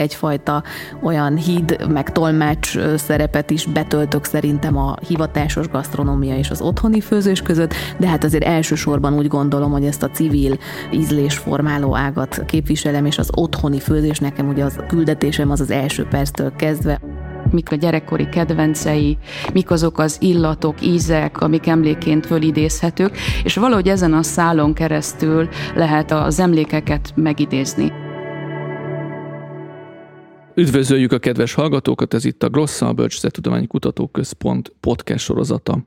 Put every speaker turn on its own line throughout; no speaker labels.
egyfajta olyan híd, meg tolmács szerepet is betöltök szerintem a hivatásos gasztronómia és az otthoni főzés között, de hát azért elsősorban úgy gondolom, hogy ezt a civil ízlésformáló ágat képviselem, és az otthoni főzés nekem ugye az küldetésem az az első perctől kezdve
mik a gyerekkori kedvencei, mik azok az illatok, ízek, amik emléként fölidézhetők, és valahogy ezen a szálon keresztül lehet az emlékeket megidézni.
Üdvözöljük a kedves hallgatókat, ez itt a Glossa, a Bölcsészettudományi Kutatóközpont podcast sorozata.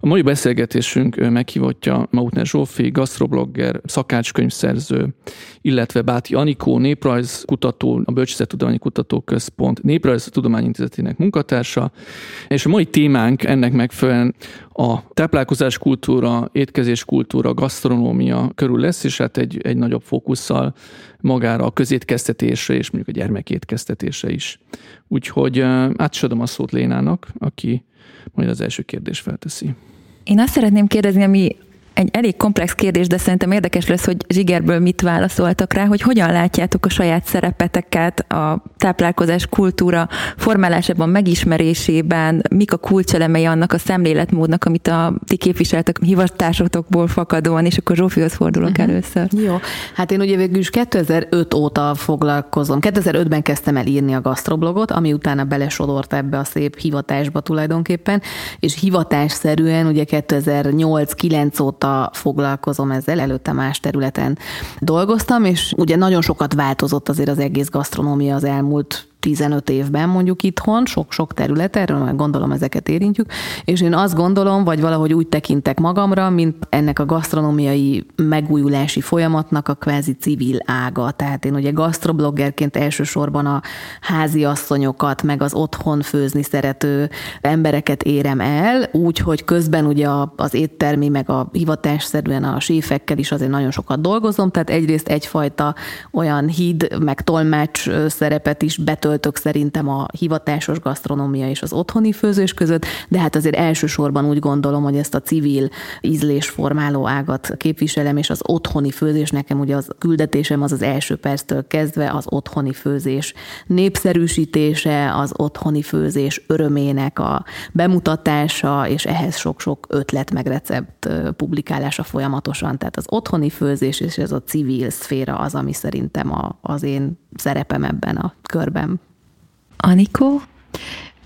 A mai beszélgetésünk meghívottja Mautner Zsófi, gasztroblogger, szakácskönyvszerző, illetve Báti Anikó, néprajzkutató, a Bölcsészettudományi Kutatóközpont Néprajztudományintézetének munkatársa, és a mai témánk ennek megfelelően a táplálkozás kultúra, étkezés kultúra, gasztronómia körül lesz, és hát egy, egy nagyobb fókusszal magára a közétkeztetésre és mondjuk a gyermekétkeztetésre is. Úgyhogy átsadom a szót Lénának, aki majd az első kérdést felteszi.
Én azt szeretném kérdezni, ami egy elég komplex kérdés, de szerintem érdekes lesz, hogy Zsigerből mit válaszoltak rá, hogy hogyan látjátok a saját szerepeteket a táplálkozás kultúra formálásában, megismerésében, mik a kulcselemei annak a szemléletmódnak, amit a ti képviseltek hivatásotokból fakadóan, és akkor Zsófihoz fordulok uh-huh. először.
Jó, hát én ugye végül is 2005 óta foglalkozom. 2005-ben kezdtem el írni a gasztroblogot, ami utána belesodort ebbe a szép hivatásba tulajdonképpen, és hivatásszerűen ugye 2008-9 óta óta foglalkozom ezzel, előtte más területen dolgoztam, és ugye nagyon sokat változott azért az egész gasztronómia az elmúlt 15 évben mondjuk itthon, sok-sok terület, erről már gondolom ezeket érintjük, és én azt gondolom, vagy valahogy úgy tekintek magamra, mint ennek a gasztronómiai megújulási folyamatnak a kvázi civil ága. Tehát én ugye gasztrobloggerként elsősorban a házi asszonyokat, meg az otthon főzni szerető embereket érem el, úgy, hogy közben ugye az éttermi, meg a hivatásszerűen a séfekkel is azért nagyon sokat dolgozom, tehát egyrészt egyfajta olyan híd, meg tolmács szerepet is betölt töltök szerintem a hivatásos gasztronómia és az otthoni főzés között, de hát azért elsősorban úgy gondolom, hogy ezt a civil ízlésformáló ágat képviselem, és az otthoni főzés nekem ugye az küldetésem az az első perctől kezdve az otthoni főzés népszerűsítése, az otthoni főzés örömének a bemutatása, és ehhez sok-sok ötlet meg recept publikálása folyamatosan. Tehát az otthoni főzés és ez a civil szféra az, ami szerintem a, az én szerepem ebben a körben.
Anikó?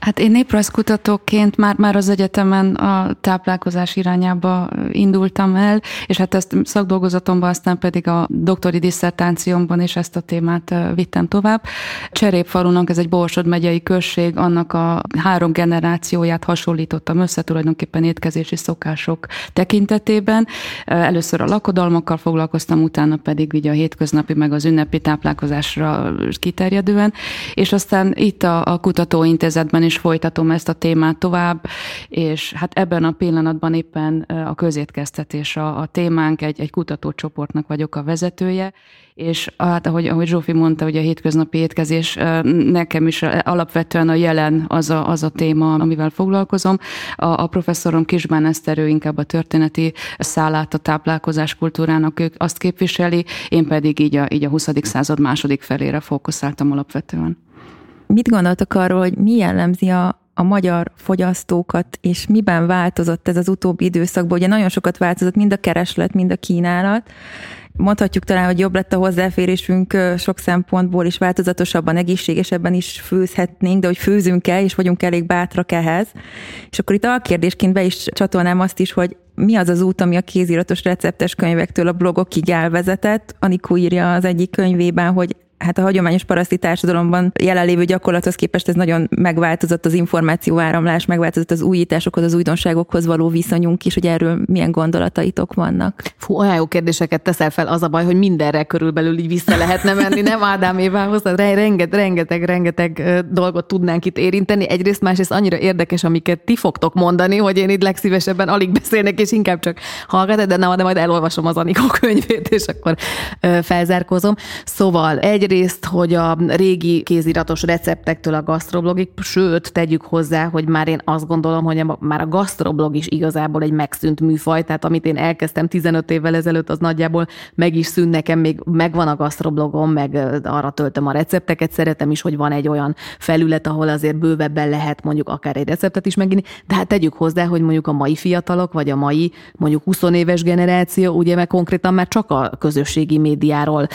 Hát én néprajzkutatóként már, már az egyetemen a táplálkozás irányába indultam el, és hát ezt szakdolgozatomban, aztán pedig a doktori disszertációmban is ezt a témát vittem tovább. Cserépfalunak ez egy Borsod megyei község, annak a három generációját hasonlítottam össze tulajdonképpen étkezési szokások tekintetében. Először a lakodalmakkal foglalkoztam, utána pedig ugye a hétköznapi meg az ünnepi táplálkozásra kiterjedően, és aztán itt a, a kutatóintézetben is folytatom ezt a témát tovább, és hát ebben a pillanatban éppen a közétkeztetés a, a témánk, egy, egy kutatócsoportnak vagyok a vezetője, és hát ahogy, ahogy Zsófi mondta, hogy a hétköznapi étkezés nekem is alapvetően a jelen az a, az a téma, amivel foglalkozom. A, a professzorom Kisbán Eszterő inkább a történeti szállát a táplálkozás kultúrának ők azt képviseli, én pedig így a, így a 20. század második felére fókuszáltam alapvetően.
Mit gondoltak arról, hogy mi jellemzi a, a magyar fogyasztókat, és miben változott ez az utóbbi időszakban? Ugye nagyon sokat változott mind a kereslet, mind a kínálat. Mondhatjuk talán, hogy jobb lett a hozzáférésünk sok szempontból, és változatosabban, egészségesebben is főzhetnénk, de hogy főzünk-e, és vagyunk elég bátrak ehhez. És akkor itt a kérdésként be is csatolnám azt is, hogy mi az az út, ami a kéziratos receptes könyvektől a blogokig elvezetett. Anikó írja az egyik könyvében, hogy hát a hagyományos paraszti társadalomban jelenlévő gyakorlathoz képest ez nagyon megváltozott az információáramlás, megváltozott az újításokhoz, az újdonságokhoz való viszonyunk is, hogy erről milyen gondolataitok vannak.
Fú, olyan jó kérdéseket teszel fel, az a baj, hogy mindenre körülbelül így vissza lehetne menni, nem Ádám Évához, rengeteg, rengeteg, rengeteg dolgot tudnánk itt érinteni. Egyrészt, másrészt annyira érdekes, amiket ti fogtok mondani, hogy én itt legszívesebben alig beszélnek, és inkább csak hallgatok, de, nem, de majd elolvasom az Anikó könyvét, és akkor felzárkozom. Szóval egy egyrészt, hogy a régi kéziratos receptektől a gasztroblogig, sőt, tegyük hozzá, hogy már én azt gondolom, hogy már a gasztroblog is igazából egy megszűnt műfaj, tehát amit én elkezdtem 15 évvel ezelőtt, az nagyjából meg is szűnt nekem, még megvan a gasztroblogom, meg arra töltöm a recepteket, szeretem is, hogy van egy olyan felület, ahol azért bővebben lehet mondjuk akár egy receptet is megírni, de hát tegyük hozzá, hogy mondjuk a mai fiatalok, vagy a mai mondjuk 20 éves generáció, ugye meg konkrétan már csak a közösségi médiáról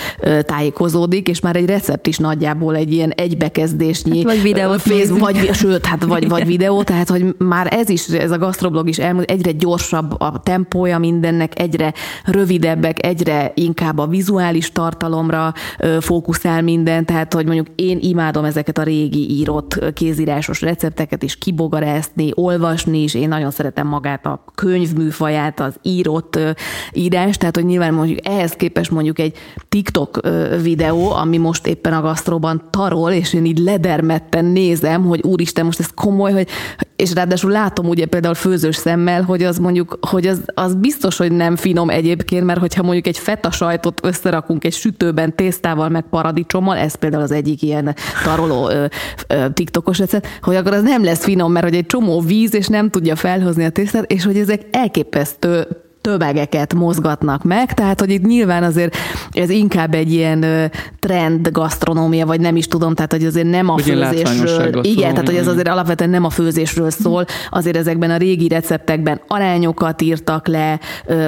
tájékozódik, és már egy recept is nagyjából egy ilyen egybekezdésnyi.
Hát vagy videót
Facebook, vagy, sőt, hát vagy, vagy videó, tehát hogy már ez is, ez a gasztroblog is elmúlt, egyre gyorsabb a tempója mindennek, egyre rövidebbek, egyre inkább a vizuális tartalomra fókuszál minden, tehát hogy mondjuk én imádom ezeket a régi írott kézírásos recepteket is kibogarászni, olvasni is, én nagyon szeretem magát a könyvműfaját, az írott írás, tehát hogy nyilván mondjuk ehhez képest mondjuk egy TikTok videó, ami most éppen a gasztróban tarol, és én így ledermetten nézem, hogy úristen, most ez komoly, hogy, és ráadásul látom ugye például főzős szemmel, hogy az mondjuk, hogy az, az biztos, hogy nem finom egyébként, mert hogyha mondjuk egy feta sajtot összerakunk egy sütőben tésztával, meg paradicsommal, ez például az egyik ilyen taroló ö, ö, TikTokos recept, hogy akkor az nem lesz finom, mert hogy egy csomó víz, és nem tudja felhozni a tésztát, és hogy ezek elképesztő tömegeket mozgatnak meg, tehát hogy itt nyilván azért ez inkább egy ilyen trend gasztronómia, vagy nem is tudom, tehát hogy azért nem a
Ugye
főzésről. Igen, tehát hogy ez azért alapvetően nem a főzésről szól, azért ezekben a régi receptekben arányokat írtak le,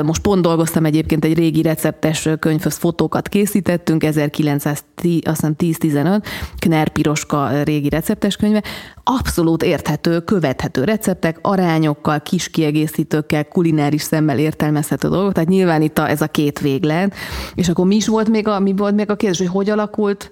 most pont dolgoztam egyébként egy régi receptes könyvhöz fotókat készítettünk, 1910-15, Kner Piroska régi receptes könyve, abszolút érthető, követhető receptek, arányokkal, kis kiegészítőkkel, kulináris szemmel értelmezhető dolgok, tehát nyilván itt a, ez a két véglet. És akkor mi is volt még a, mi volt még a kérdés, hogy hogy alakult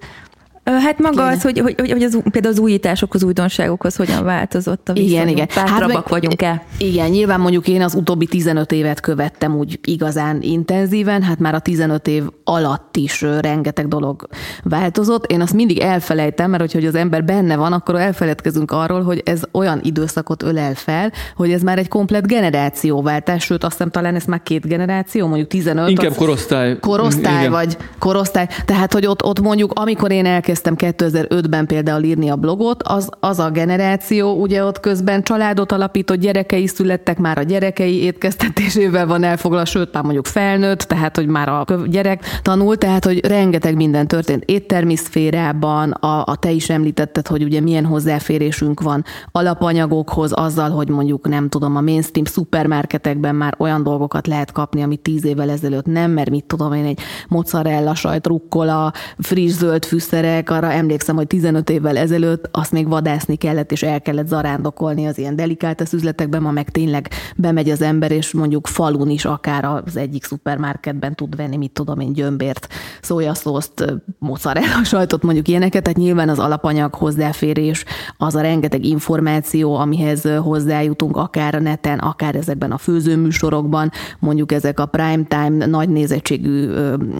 Hát maga Kéne. az, hogy, hogy, hogy az, például az újításokhoz, újdonságokhoz hogyan változott a viszonyunk. Igen, igen. Hát meg, vagyunk-e?
Igen, nyilván mondjuk én az utóbbi 15 évet követtem úgy igazán intenzíven, hát már a 15 év alatt is rengeteg dolog változott. Én azt mindig elfelejtem, mert hogyha az ember benne van, akkor elfeledkezünk arról, hogy ez olyan időszakot ölel fel, hogy ez már egy komplet generációváltás, sőt azt hiszem talán ez már két generáció, mondjuk 15.
Inkább korosztály.
Korosztály igen. vagy korosztály. Tehát, hogy ott, ott mondjuk, amikor én elkezdtem elkezdtem 2005-ben például írni a blogot, az, az a generáció, ugye ott közben családot alapított gyerekei születtek, már a gyerekei étkeztetésével van elfoglalva, sőt, már mondjuk felnőtt, tehát, hogy már a gyerek tanul, tehát, hogy rengeteg minden történt. Éttermi szférában, a, a te is említetted, hogy ugye milyen hozzáférésünk van alapanyagokhoz, azzal, hogy mondjuk nem tudom, a mainstream szupermarketekben már olyan dolgokat lehet kapni, amit tíz évvel ezelőtt nem, mert mit tudom én, egy mozzarella sajt, rukkola, friss zöld fűszerek, gyerekek, arra emlékszem, hogy 15 évvel ezelőtt azt még vadászni kellett, és el kellett zarándokolni az ilyen delikátes üzletekben, ma meg tényleg bemegy az ember, és mondjuk falun is akár az egyik szupermarketben tud venni, mit tudom én, gyömbért, szójaszószt, mozzarella sajtot, mondjuk ilyeneket, tehát nyilván az alapanyag hozzáférés, az a rengeteg információ, amihez hozzájutunk akár a neten, akár ezekben a főzőműsorokban, mondjuk ezek a prime time nagy nézettségű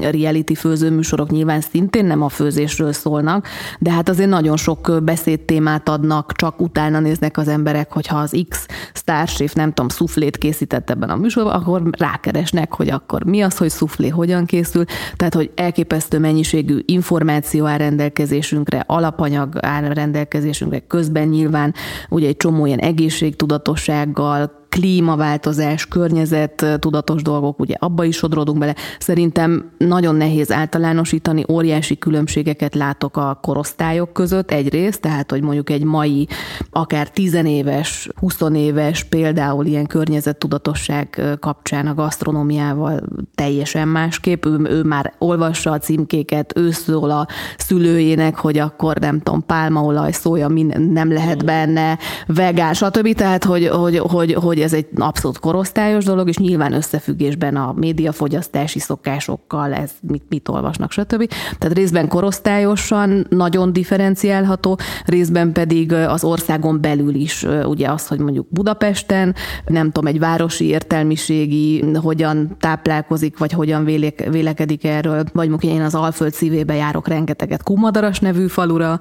reality főzőműsorok nyilván szintén nem a főzésről szól, szólnak, de hát azért nagyon sok beszédtémát adnak, csak utána néznek az emberek, hogyha az X Starship, nem tudom, szuflét készített ebben a műsorban, akkor rákeresnek, hogy akkor mi az, hogy szuflé hogyan készül, tehát hogy elképesztő mennyiségű információ áll rendelkezésünkre, alapanyag áll rendelkezésünkre, közben nyilván ugye egy csomó ilyen egészségtudatossággal, klímaváltozás, környezet, tudatos dolgok, ugye abba is sodródunk bele. Szerintem nagyon nehéz általánosítani, óriási különbségeket látok a korosztályok között egyrészt, tehát hogy mondjuk egy mai, akár tizenéves, huszonéves például ilyen környezettudatosság kapcsán a gasztronómiával teljesen másképp. Ő, ő már olvassa a címkéket, ő szól a szülőjének, hogy akkor nem tudom, pálmaolaj, szója, nem lehet benne, vegán, stb. Tehát, hogy, hogy, hogy, hogy ez egy abszolút korosztályos dolog, és nyilván összefüggésben a médiafogyasztási szokásokkal, ez mit, mit olvasnak, stb. Tehát részben korosztályosan nagyon differenciálható, részben pedig az országon belül is ugye az, hogy mondjuk Budapesten, nem tudom, egy városi értelmiségi hogyan táplálkozik, vagy hogyan vélék, vélekedik erről, vagy mondjuk én az Alföld szívébe járok rengeteget Kumadaras nevű falura,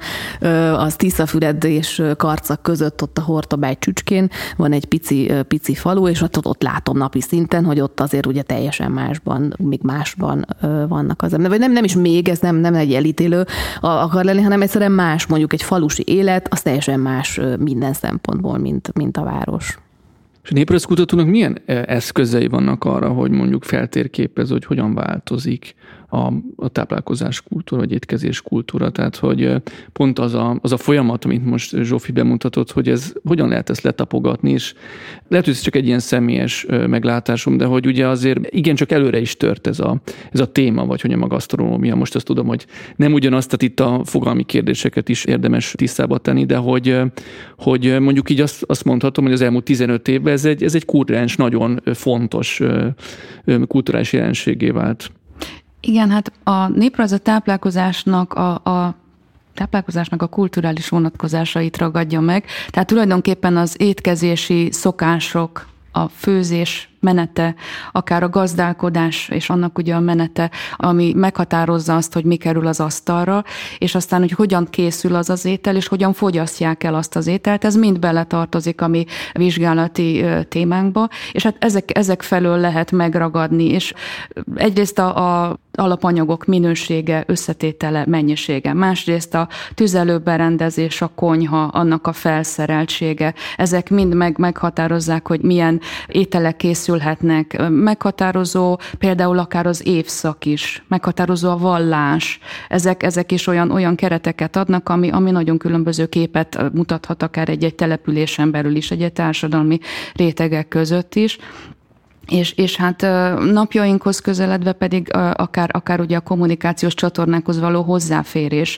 az Tiszafüred és Karcak között ott a Hortobágy csücskén van egy pici pici falu, és ott, ott látom napi szinten, hogy ott azért ugye teljesen másban, még másban vannak az emberek. Vagy nem, nem is még, ez nem, nem egy elítélő akar lenni, hanem egyszerűen más, mondjuk egy falusi élet, az teljesen más minden szempontból, mint, mint a város.
És a néprajzkutatónak milyen eszközei vannak arra, hogy mondjuk feltérképez, hogy hogyan változik a, a táplálkozás kultúra, vagy étkezés kultúra. Tehát, hogy pont az a, az a folyamat, amit most Zsófi bemutatott, hogy ez hogyan lehet ezt letapogatni, és lehet, hogy ez csak egy ilyen személyes meglátásom, de hogy ugye azért igencsak előre is tört ez a, ez a téma, vagy hogy a gasztronómia. Most azt tudom, hogy nem ugyanazt, tehát itt a fogalmi kérdéseket is érdemes tisztába tenni, de hogy, hogy mondjuk így azt, azt mondhatom, hogy az elmúlt 15 évben ez egy, ez egy kurrens, nagyon fontos kulturális jelenségé vált.
Igen, hát a néprajz táplálkozásnak a, a táplálkozásnak a kulturális vonatkozásait ragadja meg. Tehát tulajdonképpen az étkezési szokások, a főzés menete, akár a gazdálkodás és annak ugye a menete, ami meghatározza azt, hogy mi kerül az asztalra, és aztán, hogy hogyan készül az az étel, és hogyan fogyasztják el azt az ételt, ez mind beletartozik a mi vizsgálati témánkba, és hát ezek, ezek felől lehet megragadni, és egyrészt a, a alapanyagok minősége, összetétele, mennyisége. Másrészt a tüzelőberendezés, a konyha, annak a felszereltsége, ezek mind meg, meghatározzák, hogy milyen ételek készül készülhetnek. Meghatározó például akár az évszak is, meghatározó a vallás. Ezek, ezek is olyan, olyan kereteket adnak, ami, ami nagyon különböző képet mutathat akár egy-egy településen belül is, egy-egy társadalmi rétegek között is. És, és hát napjainkhoz közeledve pedig akár, akár ugye a kommunikációs csatornákhoz való hozzáférés,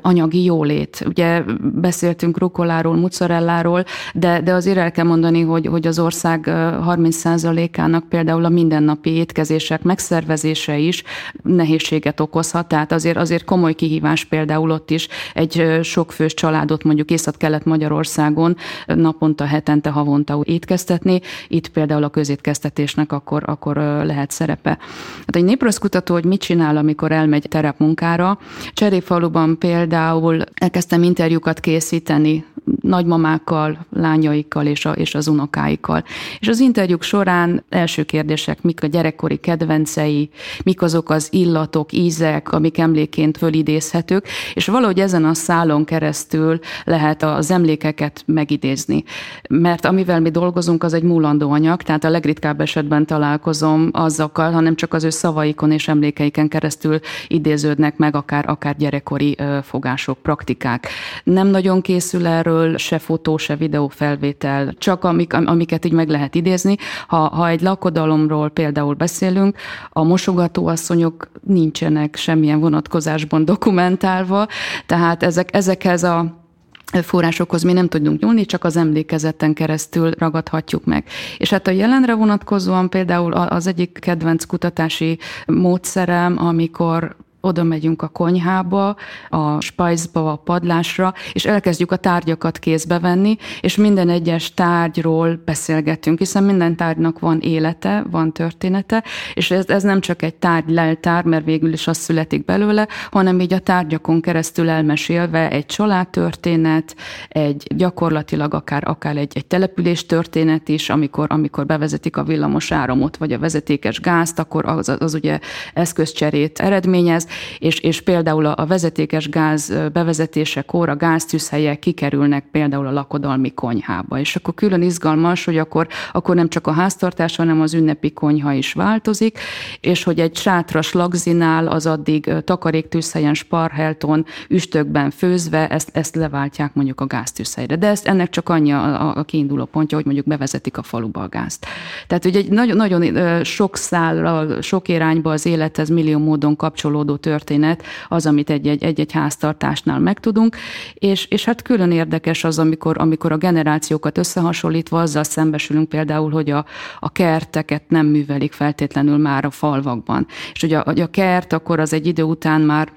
anyagi jólét. Ugye beszéltünk rukoláról, mozzarelláról, de, de azért el kell mondani, hogy, hogy az ország 30%-ának például a mindennapi étkezések megszervezése is nehézséget okozhat, tehát azért, azért komoly kihívás például ott is egy sokfős családot mondjuk Észak-Kelet-Magyarországon naponta, hetente, havonta étkeztetni. Itt például a közétkeztetés nevelésnek akkor, akkor lehet szerepe. Hát egy néprajzkutató, hogy mit csinál, amikor elmegy terepmunkára. Cseréfaluban például elkezdtem interjúkat készíteni nagymamákkal, lányaikkal és, a, és az unokáikkal. És az interjúk során első kérdések, mik a gyerekkori kedvencei, mik azok az illatok, ízek, amik emléként fölidézhetők, és valahogy ezen a szálon keresztül lehet az emlékeket megidézni. Mert amivel mi dolgozunk, az egy múlandó anyag, tehát a legritkább esetben találkozom azokkal, hanem csak az ő szavaikon és emlékeiken keresztül idéződnek meg akár, akár gyerekkori fogások, praktikák. Nem nagyon készül erről se fotó, se videó felvétel, csak amik, amiket így meg lehet idézni. Ha, ha egy lakodalomról például beszélünk, a mosogatóasszonyok nincsenek semmilyen vonatkozásban dokumentálva, tehát ezek, ezekhez a forrásokhoz mi nem tudunk nyúlni, csak az emlékezeten keresztül ragadhatjuk meg. És hát a jelenre vonatkozóan például az egyik kedvenc kutatási módszerem, amikor oda megyünk a konyhába, a spajzba, a padlásra, és elkezdjük a tárgyakat kézbe venni, és minden egyes tárgyról beszélgetünk, hiszen minden tárgynak van élete, van története, és ez, ez nem csak egy tárgy leltár, mert végül is az születik belőle, hanem így a tárgyakon keresztül elmesélve egy családtörténet, egy gyakorlatilag akár, akár egy, egy település történet is, amikor, amikor bevezetik a villamos áramot, vagy a vezetékes gázt, akkor az, az, az ugye eszközcserét eredményez, és, és például a vezetékes gáz bevezetésekor a gáztűzhelyek kikerülnek például a lakodalmi konyhába. És akkor külön izgalmas, hogy akkor, akkor nem csak a háztartás, hanem az ünnepi konyha is változik, és hogy egy sátras lagzinál az addig takaréktűzhelyen, sparhelton, üstökben főzve, ezt, ezt leváltják mondjuk a gáztűzhelyre. De ezt, ennek csak annyi a, a kiinduló pontja, hogy mondjuk bevezetik a faluba a gázt. Tehát ugye egy nagyon, nagyon sok szállal, sok irányba az élethez millió módon kapcsolódó történet az, amit egy-egy, háztartásnál megtudunk, és, és hát külön érdekes az, amikor, amikor a generációkat összehasonlítva azzal szembesülünk például, hogy a, a kerteket nem művelik feltétlenül már a falvakban. És hogy a, a kert akkor az egy idő után már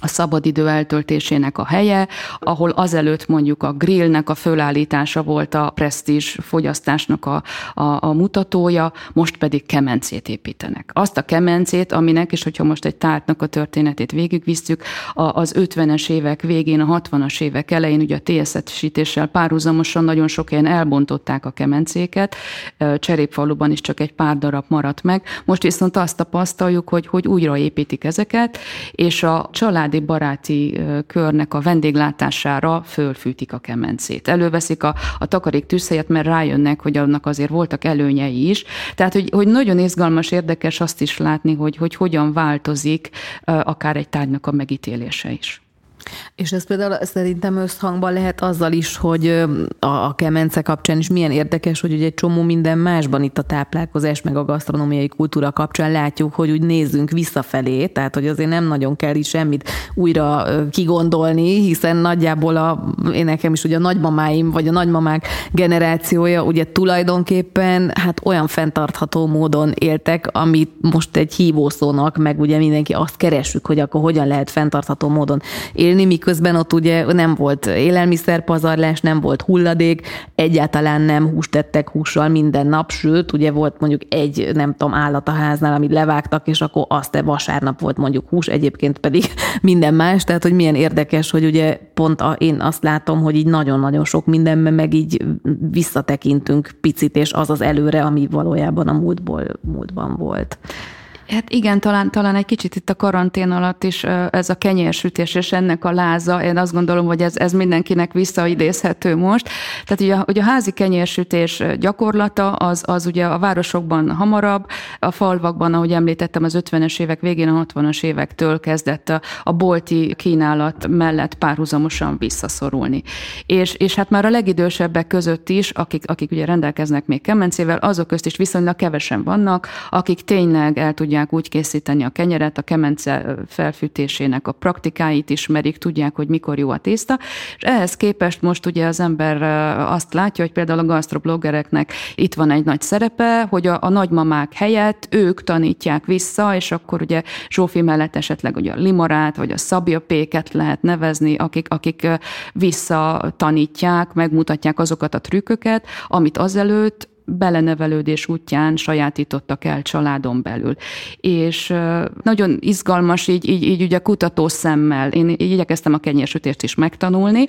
a szabadidő eltöltésének a helye, ahol azelőtt mondjuk a grillnek a fölállítása volt a presztízs fogyasztásnak a, a, a mutatója, most pedig kemencét építenek. Azt a kemencét, aminek, és hogyha most egy tártnak a történetét végigvisszük, az 50-es évek végén, a 60-as évek elején, ugye a TSZ-sítéssel párhuzamosan nagyon sok helyen elbontották a kemencéket, Cserépfaluban is csak egy pár darab maradt meg, most viszont azt tapasztaljuk, hogy, hogy újraépítik ezeket, és a családi baráti körnek a vendéglátására fölfűtik a kemencét. Előveszik a, a takarék tűzhelyet, mert rájönnek, hogy annak azért voltak előnyei is. Tehát, hogy, hogy nagyon izgalmas, érdekes azt is látni, hogy, hogy hogyan változik akár egy tárgynak a megítélése is.
És ez például szerintem összhangban lehet azzal is, hogy a kemence kapcsán is milyen érdekes, hogy ugye egy csomó minden másban itt a táplálkozás, meg a gasztronómiai kultúra kapcsán látjuk, hogy úgy nézzünk visszafelé, tehát hogy azért nem nagyon kell itt semmit újra kigondolni, hiszen nagyjából a, én nekem is ugye a nagymamáim, vagy a nagymamák generációja ugye tulajdonképpen hát olyan fenntartható módon éltek, amit most egy hívószónak, meg ugye mindenki azt keresünk, hogy akkor hogyan lehet fenntartható módon élni, élni, miközben ott ugye nem volt élelmiszerpazarlás, nem volt hulladék, egyáltalán nem húst tettek hússal minden nap, sőt, ugye volt mondjuk egy, nem tudom, állat a háznál, amit levágtak, és akkor azt vasárnap volt mondjuk hús, egyébként pedig minden más, tehát hogy milyen érdekes, hogy ugye pont a, én azt látom, hogy így nagyon-nagyon sok mindenben meg így visszatekintünk picit, és az az előre, ami valójában a múltból, múltban volt.
Hát igen, talán, talán egy kicsit itt a karantén alatt is ez a kenyérsütés és ennek a láza, én azt gondolom, hogy ez, ez mindenkinek visszaidézhető most. Tehát ugye, ugye a házi kenyérsütés gyakorlata az, az ugye a városokban hamarabb, a falvakban, ahogy említettem, az 50-es évek végén, a 60-as évektől kezdett a, a bolti kínálat mellett párhuzamosan visszaszorulni. És, és hát már a legidősebbek között is, akik, akik ugye rendelkeznek még kemencével, azok közt is viszonylag kevesen vannak, akik tényleg el tudják tudják úgy készíteni a kenyeret, a kemence felfűtésének a praktikáit ismerik, tudják, hogy mikor jó a tészta, és ehhez képest most ugye az ember azt látja, hogy például a gasztrobloggereknek itt van egy nagy szerepe, hogy a, a nagymamák helyett ők tanítják vissza, és akkor ugye Zsófi mellett esetleg ugye a limarát, vagy a szabjapéket lehet nevezni, akik, akik visszatanítják, megmutatják azokat a trükköket, amit azelőtt belenevelődés útján sajátítottak el családon belül. És nagyon izgalmas így, így, így ugye kutató szemmel. Én így igyekeztem a kenyérsütést is megtanulni,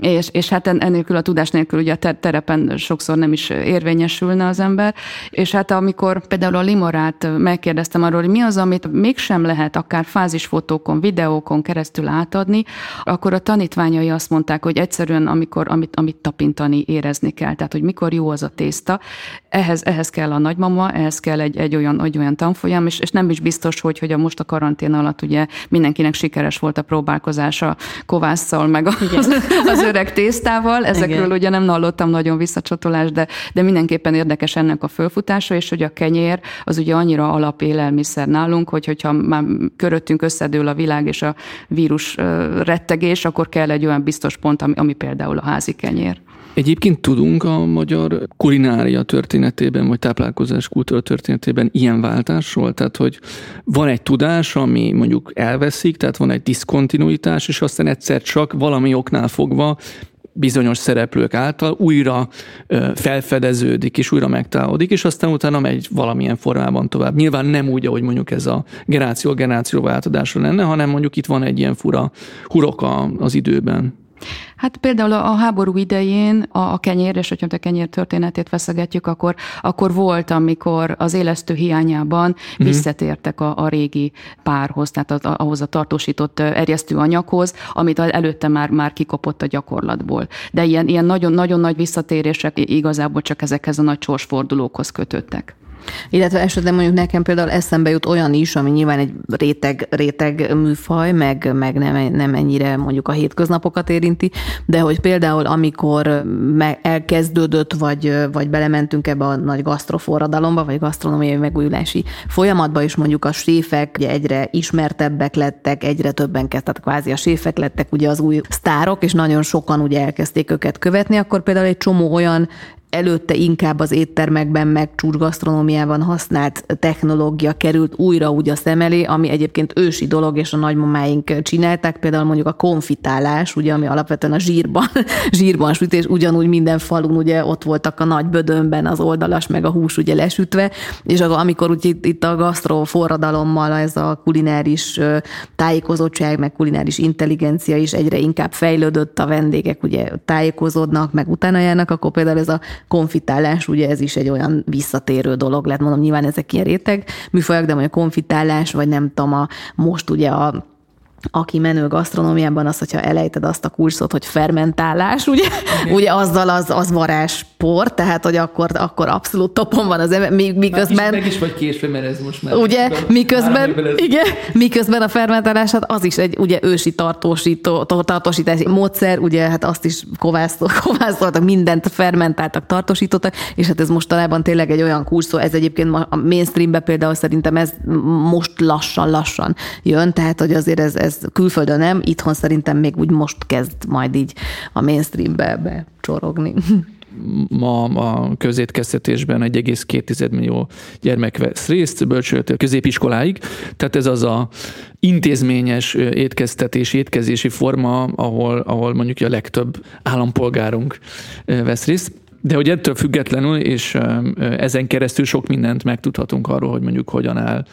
és, és hát ennélkül a tudás nélkül ugye a terepen sokszor nem is érvényesülne az ember. És hát amikor például a limorát megkérdeztem arról, hogy mi az, amit mégsem lehet akár fázisfotókon, videókon keresztül átadni, akkor a tanítványai azt mondták, hogy egyszerűen amikor, amit, amit tapintani, érezni kell. Tehát, hogy mikor jó az a tészta, ehhez, ehhez kell a nagymama, ehhez kell egy, egy, olyan, egy olyan tanfolyam, és, és nem is biztos, hogy, hogy a most a karantén alatt ugye mindenkinek sikeres volt a próbálkozása kovásszal, meg az, az öreg tésztával. Ezekről Igen. ugye nem hallottam nagyon visszacsatolást, de, de mindenképpen érdekes ennek a fölfutása, és hogy a kenyér az ugye annyira alapélelmiszer nálunk, hogy hogyha már köröttünk összedől a világ és a vírus rettegés, akkor kell egy olyan biztos pont, ami, ami például a házi kenyér.
Egyébként tudunk a magyar kulinária történetében, vagy táplálkozás kultúra történetében ilyen váltásról? Tehát, hogy van egy tudás, ami mondjuk elveszik, tehát van egy diszkontinuitás, és aztán egyszer csak valami oknál fogva bizonyos szereplők által újra felfedeződik, és újra megtalálódik, és aztán utána megy valamilyen formában tovább. Nyilván nem úgy, ahogy mondjuk ez a generáció generáció változásra lenne, hanem mondjuk itt van egy ilyen fura hurok az időben.
Hát például a háború idején a, a kenyér, és hogyha a kenyér történetét veszegetjük, akkor, akkor volt, amikor az élesztő hiányában mm. visszatértek a, a régi párhoz, tehát az, ahhoz a tartósított erjesztő anyaghoz, amit előtte már, már kikopott a gyakorlatból. De ilyen, ilyen nagyon, nagyon nagy visszatérések igazából csak ezekhez a nagy sorsfordulókhoz kötöttek.
Illetve esetleg mondjuk nekem például eszembe jut olyan is, ami nyilván egy réteg, réteg műfaj, meg, meg nem, nem ennyire mondjuk a hétköznapokat érinti, de hogy például amikor elkezdődött, vagy, vagy belementünk ebbe a nagy gasztroforradalomba, vagy gasztronómiai megújulási folyamatba, és mondjuk a séfek ugye egyre ismertebbek lettek, egyre többen kezdtek, kvázi a séfek lettek ugye az új sztárok, és nagyon sokan ugye elkezdték őket követni, akkor például egy csomó olyan előtte inkább az éttermekben meg csúcsgasztronómiában használt technológia került újra úgy a szem elé, ami egyébként ősi dolog, és a nagymamáink csinálták, például mondjuk a konfitálás, ugye, ami alapvetően a zsírban, zsírban sütés, ugyanúgy minden falun ugye ott voltak a nagy bödönben az oldalas, meg a hús ugye lesütve, és amikor úgy itt, itt a gasztro forradalommal ez a kulináris tájékozottság, meg kulináris intelligencia is egyre inkább fejlődött, a vendégek ugye tájékozódnak, meg utána járnak, akkor például ez a konfitálás, ugye ez is egy olyan visszatérő dolog, lehet mondom, nyilván ezek ilyen réteg műfajok, de mondjuk a konfitálás, vagy nem tudom, a, most ugye a aki menő gasztronómiában, az, hogyha elejted azt a kurszot, hogy fermentálás, ugye, ugye azzal az, az varázspor, tehát, hogy akkor, akkor abszolút topon van az ember, miközben...
Meg is, meg is vagy késve, mert ez most már...
Ugye, miközben, igen, miközben a fermentálás, hát az is egy ugye ősi tartósító, tartósítási módszer, ugye, hát azt is kovászoltak, mindent fermentáltak, tartósítottak, és hát ez mostanában tényleg egy olyan kurszó, ez egyébként a mainstreambe például szerintem ez most lassan-lassan jön, tehát, hogy azért ez, ez ez külföldön nem, itthon szerintem még úgy most kezd majd így a mainstreambe be csorogni.
ma a közétkeztetésben 1,2 millió gyermek vesz részt bölcsőtől középiskoláig, tehát ez az a intézményes étkeztetés, étkezési forma, ahol, ahol mondjuk a legtöbb állampolgárunk vesz részt. De hogy ettől függetlenül, és ezen keresztül sok mindent megtudhatunk arról, hogy mondjuk hogyan áll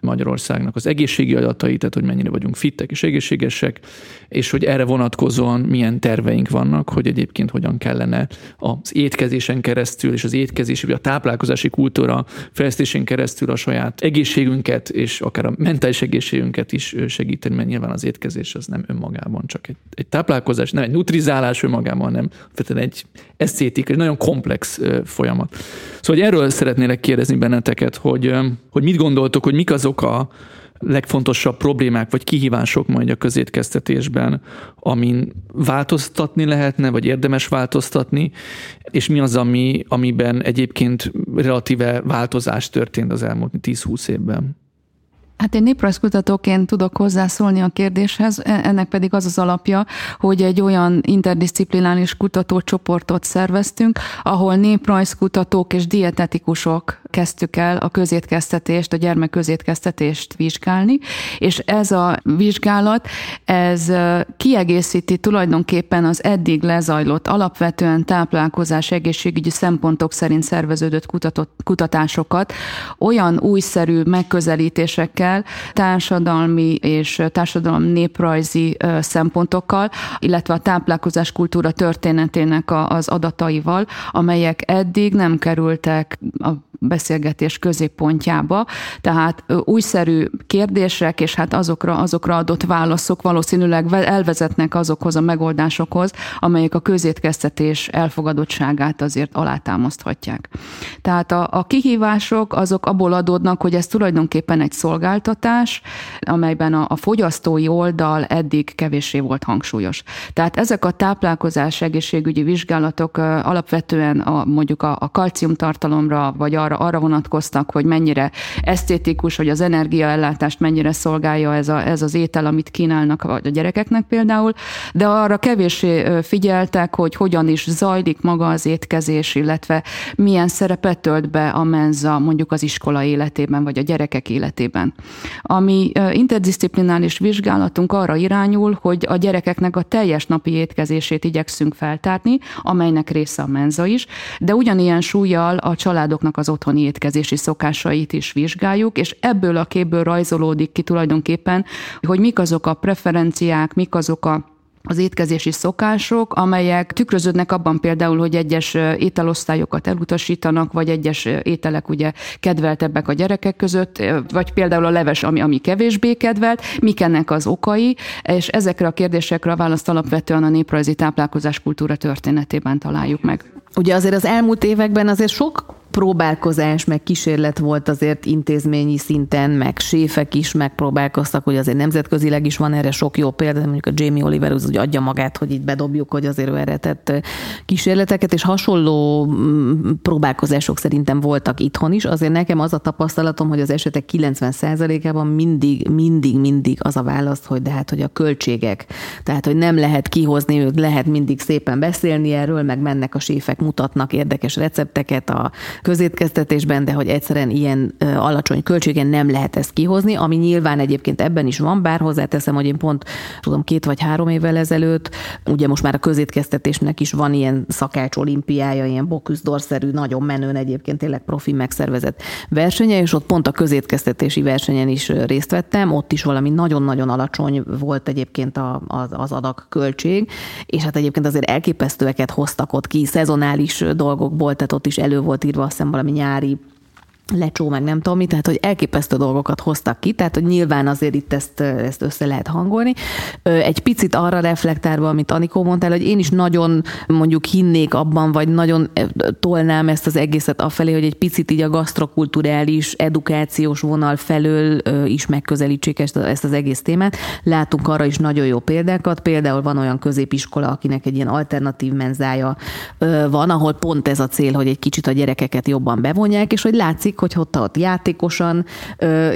Magyarországnak az egészségi adatai, tehát hogy mennyire vagyunk fittek és egészségesek, és hogy erre vonatkozóan milyen terveink vannak, hogy egyébként hogyan kellene az étkezésen keresztül és az étkezési, vagy a táplálkozási kultúra fejlesztésén keresztül a saját egészségünket és akár a mentális egészségünket is segíteni, mert nyilván az étkezés az nem önmagában csak egy, egy táplálkozás, nem egy nutrizálás önmagában, hanem egy esztétika, egy nagyon komplex folyamat. Szóval hogy erről szeretnélek kérdezni benneteket, hogy, hogy mit gondoltok, hogy mik azok a legfontosabb problémák vagy kihívások majd a közétkeztetésben, amin változtatni lehetne, vagy érdemes változtatni, és mi az, ami, amiben egyébként relatíve változás történt az elmúlt 10-20 évben?
Hát én néprajzkutatóként tudok hozzászólni a kérdéshez, e, ennek pedig az az alapja, hogy egy olyan interdisziplinális kutatócsoportot szerveztünk, ahol néprajzkutatók és dietetikusok kezdtük el a közétkeztetést, a gyermek közétkeztetést vizsgálni, és ez a vizsgálat, ez kiegészíti tulajdonképpen az eddig lezajlott alapvetően táplálkozás egészségügyi szempontok szerint szerveződött kutatott, kutatásokat olyan újszerű megközelítésekkel, társadalmi és társadalom néprajzi szempontokkal, illetve a táplálkozás kultúra történetének az adataival, amelyek eddig nem kerültek a beszélgetés középpontjába, tehát újszerű kérdések, és hát azokra, azokra adott válaszok valószínűleg elvezetnek azokhoz a megoldásokhoz, amelyek a közétkeztetés elfogadottságát azért alátámaszthatják. Tehát a, a kihívások azok abból adódnak, hogy ez tulajdonképpen egy szolgáltatás, amelyben a, a fogyasztói oldal eddig kevéssé volt hangsúlyos. Tehát ezek a táplálkozás egészségügyi vizsgálatok alapvetően a, mondjuk a, a kalciumtartalomra, vagy arra arra, arra vonatkoztak, hogy mennyire esztétikus, hogy az energiaellátást mennyire szolgálja ez, a, ez az étel, amit kínálnak vagy a gyerekeknek például, de arra kevéssé figyeltek, hogy hogyan is zajlik maga az étkezés, illetve milyen szerepet tölt be a menza mondjuk az iskola életében, vagy a gyerekek életében. Ami interdisziplinális vizsgálatunk arra irányul, hogy a gyerekeknek a teljes napi étkezését igyekszünk feltárni, amelynek része a menza is, de ugyanilyen súlyjal a családoknak az otthoni étkezési szokásait is vizsgáljuk, és ebből a képből rajzolódik ki tulajdonképpen, hogy mik azok a preferenciák, mik azok a az étkezési szokások, amelyek tükröződnek abban például, hogy egyes ételosztályokat elutasítanak, vagy egyes ételek ugye kedveltebbek a gyerekek között, vagy például a leves, ami, ami kevésbé kedvelt, mik ennek az okai, és ezekre a kérdésekre a választ alapvetően a néprajzi táplálkozás kultúra történetében találjuk meg.
Ugye azért az elmúlt években azért sok próbálkozás, meg kísérlet volt azért intézményi szinten, meg séfek is megpróbálkoztak, hogy azért nemzetközileg is van erre sok jó példa, mondjuk a Jamie Oliver az úgy adja magát, hogy itt bedobjuk, hogy azért ő erre tett kísérleteket, és hasonló mm, próbálkozások szerintem voltak itthon is. Azért nekem az a tapasztalatom, hogy az esetek 90%-ában mindig, mindig, mindig az a válasz, hogy de hát, hogy a költségek, tehát, hogy nem lehet kihozni, ők lehet mindig szépen beszélni erről, meg mennek a séfek, mutatnak érdekes recepteket a közétkeztetésben, de hogy egyszerűen ilyen alacsony költségen nem lehet ezt kihozni, ami nyilván egyébként ebben is van, bár hozzáteszem, hogy én pont tudom két vagy három évvel ezelőtt, ugye most már a közétkeztetésnek is van ilyen szakács olimpiája, ilyen boküzdorszerű, nagyon menőn egyébként tényleg profi megszervezett versenye, és ott pont a közétkeztetési versenyen is részt vettem, ott is valami nagyon-nagyon alacsony volt egyébként az, az adag költség, és hát egyébként azért elképesztőeket hoztak ott ki, szezonális dolgokból, tehát ott is elő volt írva azt hiszem valami nyári lecsó, meg nem tudom mit, tehát hogy elképesztő dolgokat hoztak ki, tehát hogy nyilván azért itt ezt, ezt össze lehet hangolni. Egy picit arra reflektálva, amit Anikó mondtál, hogy én is nagyon mondjuk hinnék abban, vagy nagyon tolnám ezt az egészet afelé, hogy egy picit így a gasztrokulturális, edukációs vonal felől is megközelítsék ezt, ezt az egész témát. Látunk arra is nagyon jó példákat, például van olyan középiskola, akinek egy ilyen alternatív menzája van, ahol pont ez a cél, hogy egy kicsit a gyerekeket jobban bevonják, és hogy látszik, látszik, hogy ott, ott játékosan,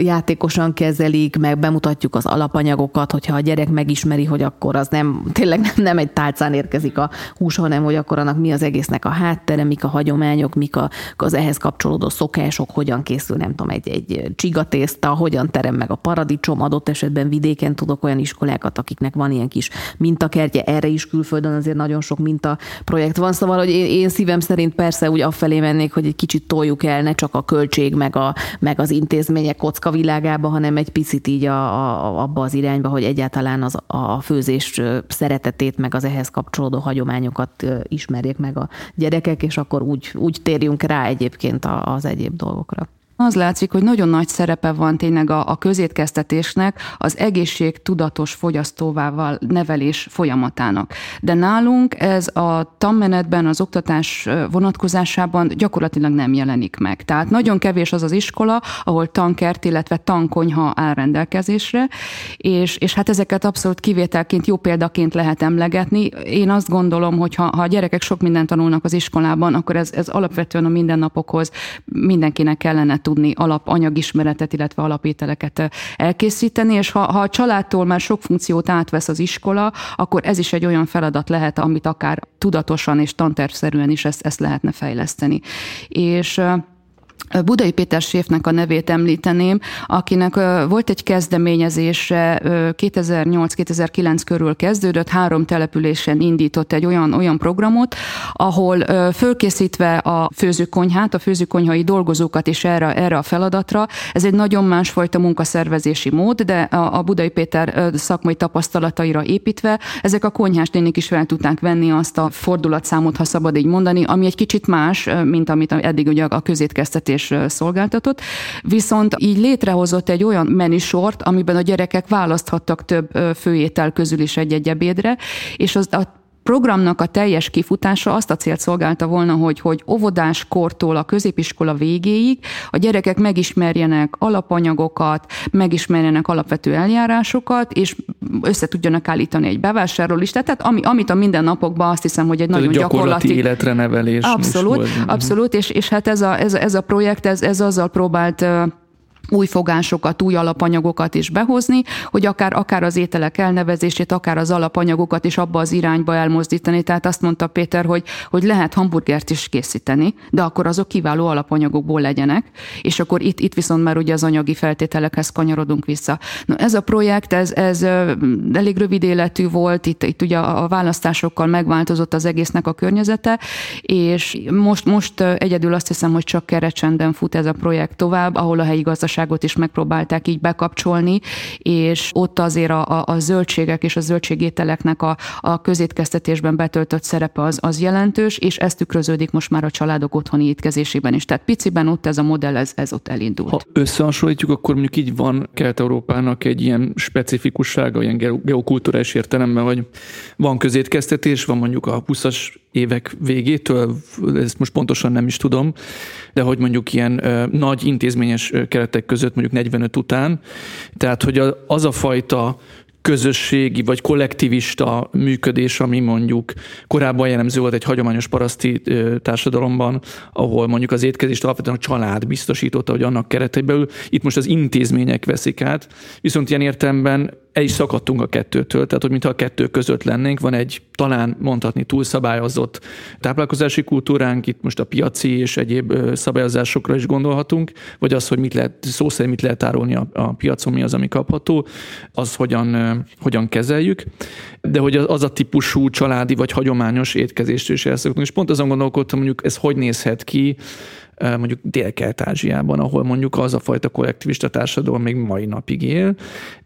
játékosan kezelik, meg bemutatjuk az alapanyagokat, hogyha a gyerek megismeri, hogy akkor az nem, tényleg nem, nem egy tálcán érkezik a hús, hanem hogy akkor annak mi az egésznek a háttere, mik a hagyományok, mik a, az ehhez kapcsolódó szokások, hogyan készül, nem tudom, egy, egy csigatészta, hogyan terem meg a paradicsom, adott esetben vidéken tudok olyan iskolákat, akiknek van ilyen kis mintakertje, erre is külföldön azért nagyon sok minta projekt van, szóval, hogy én, én szívem szerint persze úgy afelé mennék, hogy egy kicsit toljuk el, ne csak a költ költség, meg, a, meg az intézmények kocka világába, hanem egy picit így a, a, abba az irányba, hogy egyáltalán az, a főzés szeretetét, meg az ehhez kapcsolódó hagyományokat ismerjék meg a gyerekek, és akkor úgy, úgy térjünk rá egyébként az egyéb dolgokra.
Az látszik, hogy nagyon nagy szerepe van tényleg a, a közétkeztetésnek az egészség tudatos fogyasztóvával nevelés folyamatának. De nálunk ez a tanmenetben, az oktatás vonatkozásában gyakorlatilag nem jelenik meg. Tehát nagyon kevés az az iskola, ahol tankert, illetve tankonyha áll rendelkezésre, és, és hát ezeket abszolút kivételként, jó példaként lehet emlegetni. Én azt gondolom, hogy ha, ha a gyerekek sok mindent tanulnak az iskolában, akkor ez, ez alapvetően a mindennapokhoz mindenkinek kellene tudni alapanyagismeretet, illetve alapételeket elkészíteni, és ha, ha a családtól már sok funkciót átvesz az iskola, akkor ez is egy olyan feladat lehet, amit akár tudatosan és tantervszerűen is ezt, ezt lehetne fejleszteni. És Budai Péter Séfnek a nevét említeném, akinek volt egy kezdeményezése 2008-2009 körül kezdődött, három településen indított egy olyan, olyan programot, ahol fölkészítve a főzőkonyhát, a főzőkonyhai dolgozókat is erre, erre a feladatra, ez egy nagyon másfajta munkaszervezési mód, de a, a Budai Péter szakmai tapasztalataira építve, ezek a konyhás nénik is fel tudták venni azt a fordulatszámot, ha szabad így mondani, ami egy kicsit más, mint amit eddig ugye a közétkeztetés és szolgáltatott, viszont így létrehozott egy olyan menüsort, amiben a gyerekek választhattak több főétel közül is egy-egy ebédre, és az a programnak a teljes kifutása azt a célt szolgálta volna, hogy, hogy óvodás kortól a középiskola végéig a gyerekek megismerjenek alapanyagokat, megismerjenek alapvető eljárásokat, és össze tudjanak állítani egy bevásárlólistát, tehát ami, amit a mindennapokban azt hiszem, hogy egy nagyon gyakorlati,
gyakorlati életre nevelés.
Abszolút, abszolút, és, és hát ez a, ez, ez a projekt, ez, ez azzal próbált új fogásokat, új alapanyagokat is behozni, hogy akár, akár az ételek elnevezését, akár az alapanyagokat is abba az irányba elmozdítani. Tehát azt mondta Péter, hogy, hogy lehet hamburgert is készíteni, de akkor azok kiváló alapanyagokból legyenek, és akkor itt, itt viszont már ugye az anyagi feltételekhez kanyarodunk vissza. Na, ez a projekt, ez, ez elég rövid életű volt, itt, itt ugye a választásokkal megváltozott az egésznek a környezete, és most, most egyedül azt hiszem, hogy csak kerecsenden fut ez a projekt tovább, ahol a helyi gazdaság gazdaságot is megpróbálták így bekapcsolni, és ott azért a, a, a zöldségek és a zöldségételeknek a, a közétkeztetésben betöltött szerepe az, az jelentős, és ez tükröződik most már a családok otthoni étkezésében is. Tehát piciben ott ez a modell, ez, ez ott elindult.
Ha összehasonlítjuk, akkor mondjuk így van Kelet-Európának egy ilyen specifikussága, ilyen geokulturális értelemben, vagy van közétkeztetés, van mondjuk a 20-as évek végétől, ezt most pontosan nem is tudom, de hogy mondjuk ilyen ö, nagy intézményes keretek között mondjuk 45 után, tehát hogy az a fajta közösségi vagy kollektivista működés, ami mondjuk korábban jellemző volt egy hagyományos paraszti társadalomban, ahol mondjuk az étkezést alapvetően a család biztosította, hogy annak keretében itt most az intézmények veszik át, viszont ilyen értelemben el is szakadtunk a kettőtől, tehát hogy mintha a kettő között lennénk, van egy talán mondhatni túlszabályozott táplálkozási kultúránk, itt most a piaci és egyéb szabályozásokra is gondolhatunk, vagy az, hogy mit lehet, szó szerint mit lehet árulni a, a piacon, mi az, ami kapható, az hogyan, hogyan kezeljük, de hogy az a típusú családi vagy hagyományos étkezést is elszoktunk, és pont azon gondolkodtam, mondjuk ez hogy nézhet ki, mondjuk Dél-Kelet-Ázsiában, ahol mondjuk az a fajta kollektivista társadalom még mai napig él,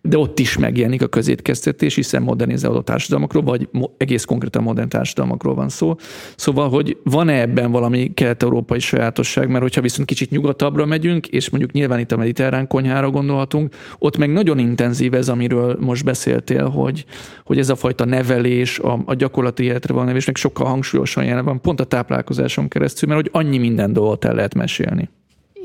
de ott is megjelenik a közétkeztetés, hiszen modernizálódó társadalmakról, vagy egész konkrétan modern társadalmakról van szó. Szóval, hogy van-e ebben valami kelet-európai sajátosság, mert hogyha viszont kicsit nyugatabbra megyünk, és mondjuk nyilván itt a mediterrán konyhára gondolhatunk, ott meg nagyon intenzív ez, amiről most beszéltél, hogy, hogy ez a fajta nevelés, a, a gyakorlati életre van nevelés, meg sokkal hangsúlyosan jelen van, pont a táplálkozáson keresztül, mert hogy annyi minden dolgot el lehet mesélni.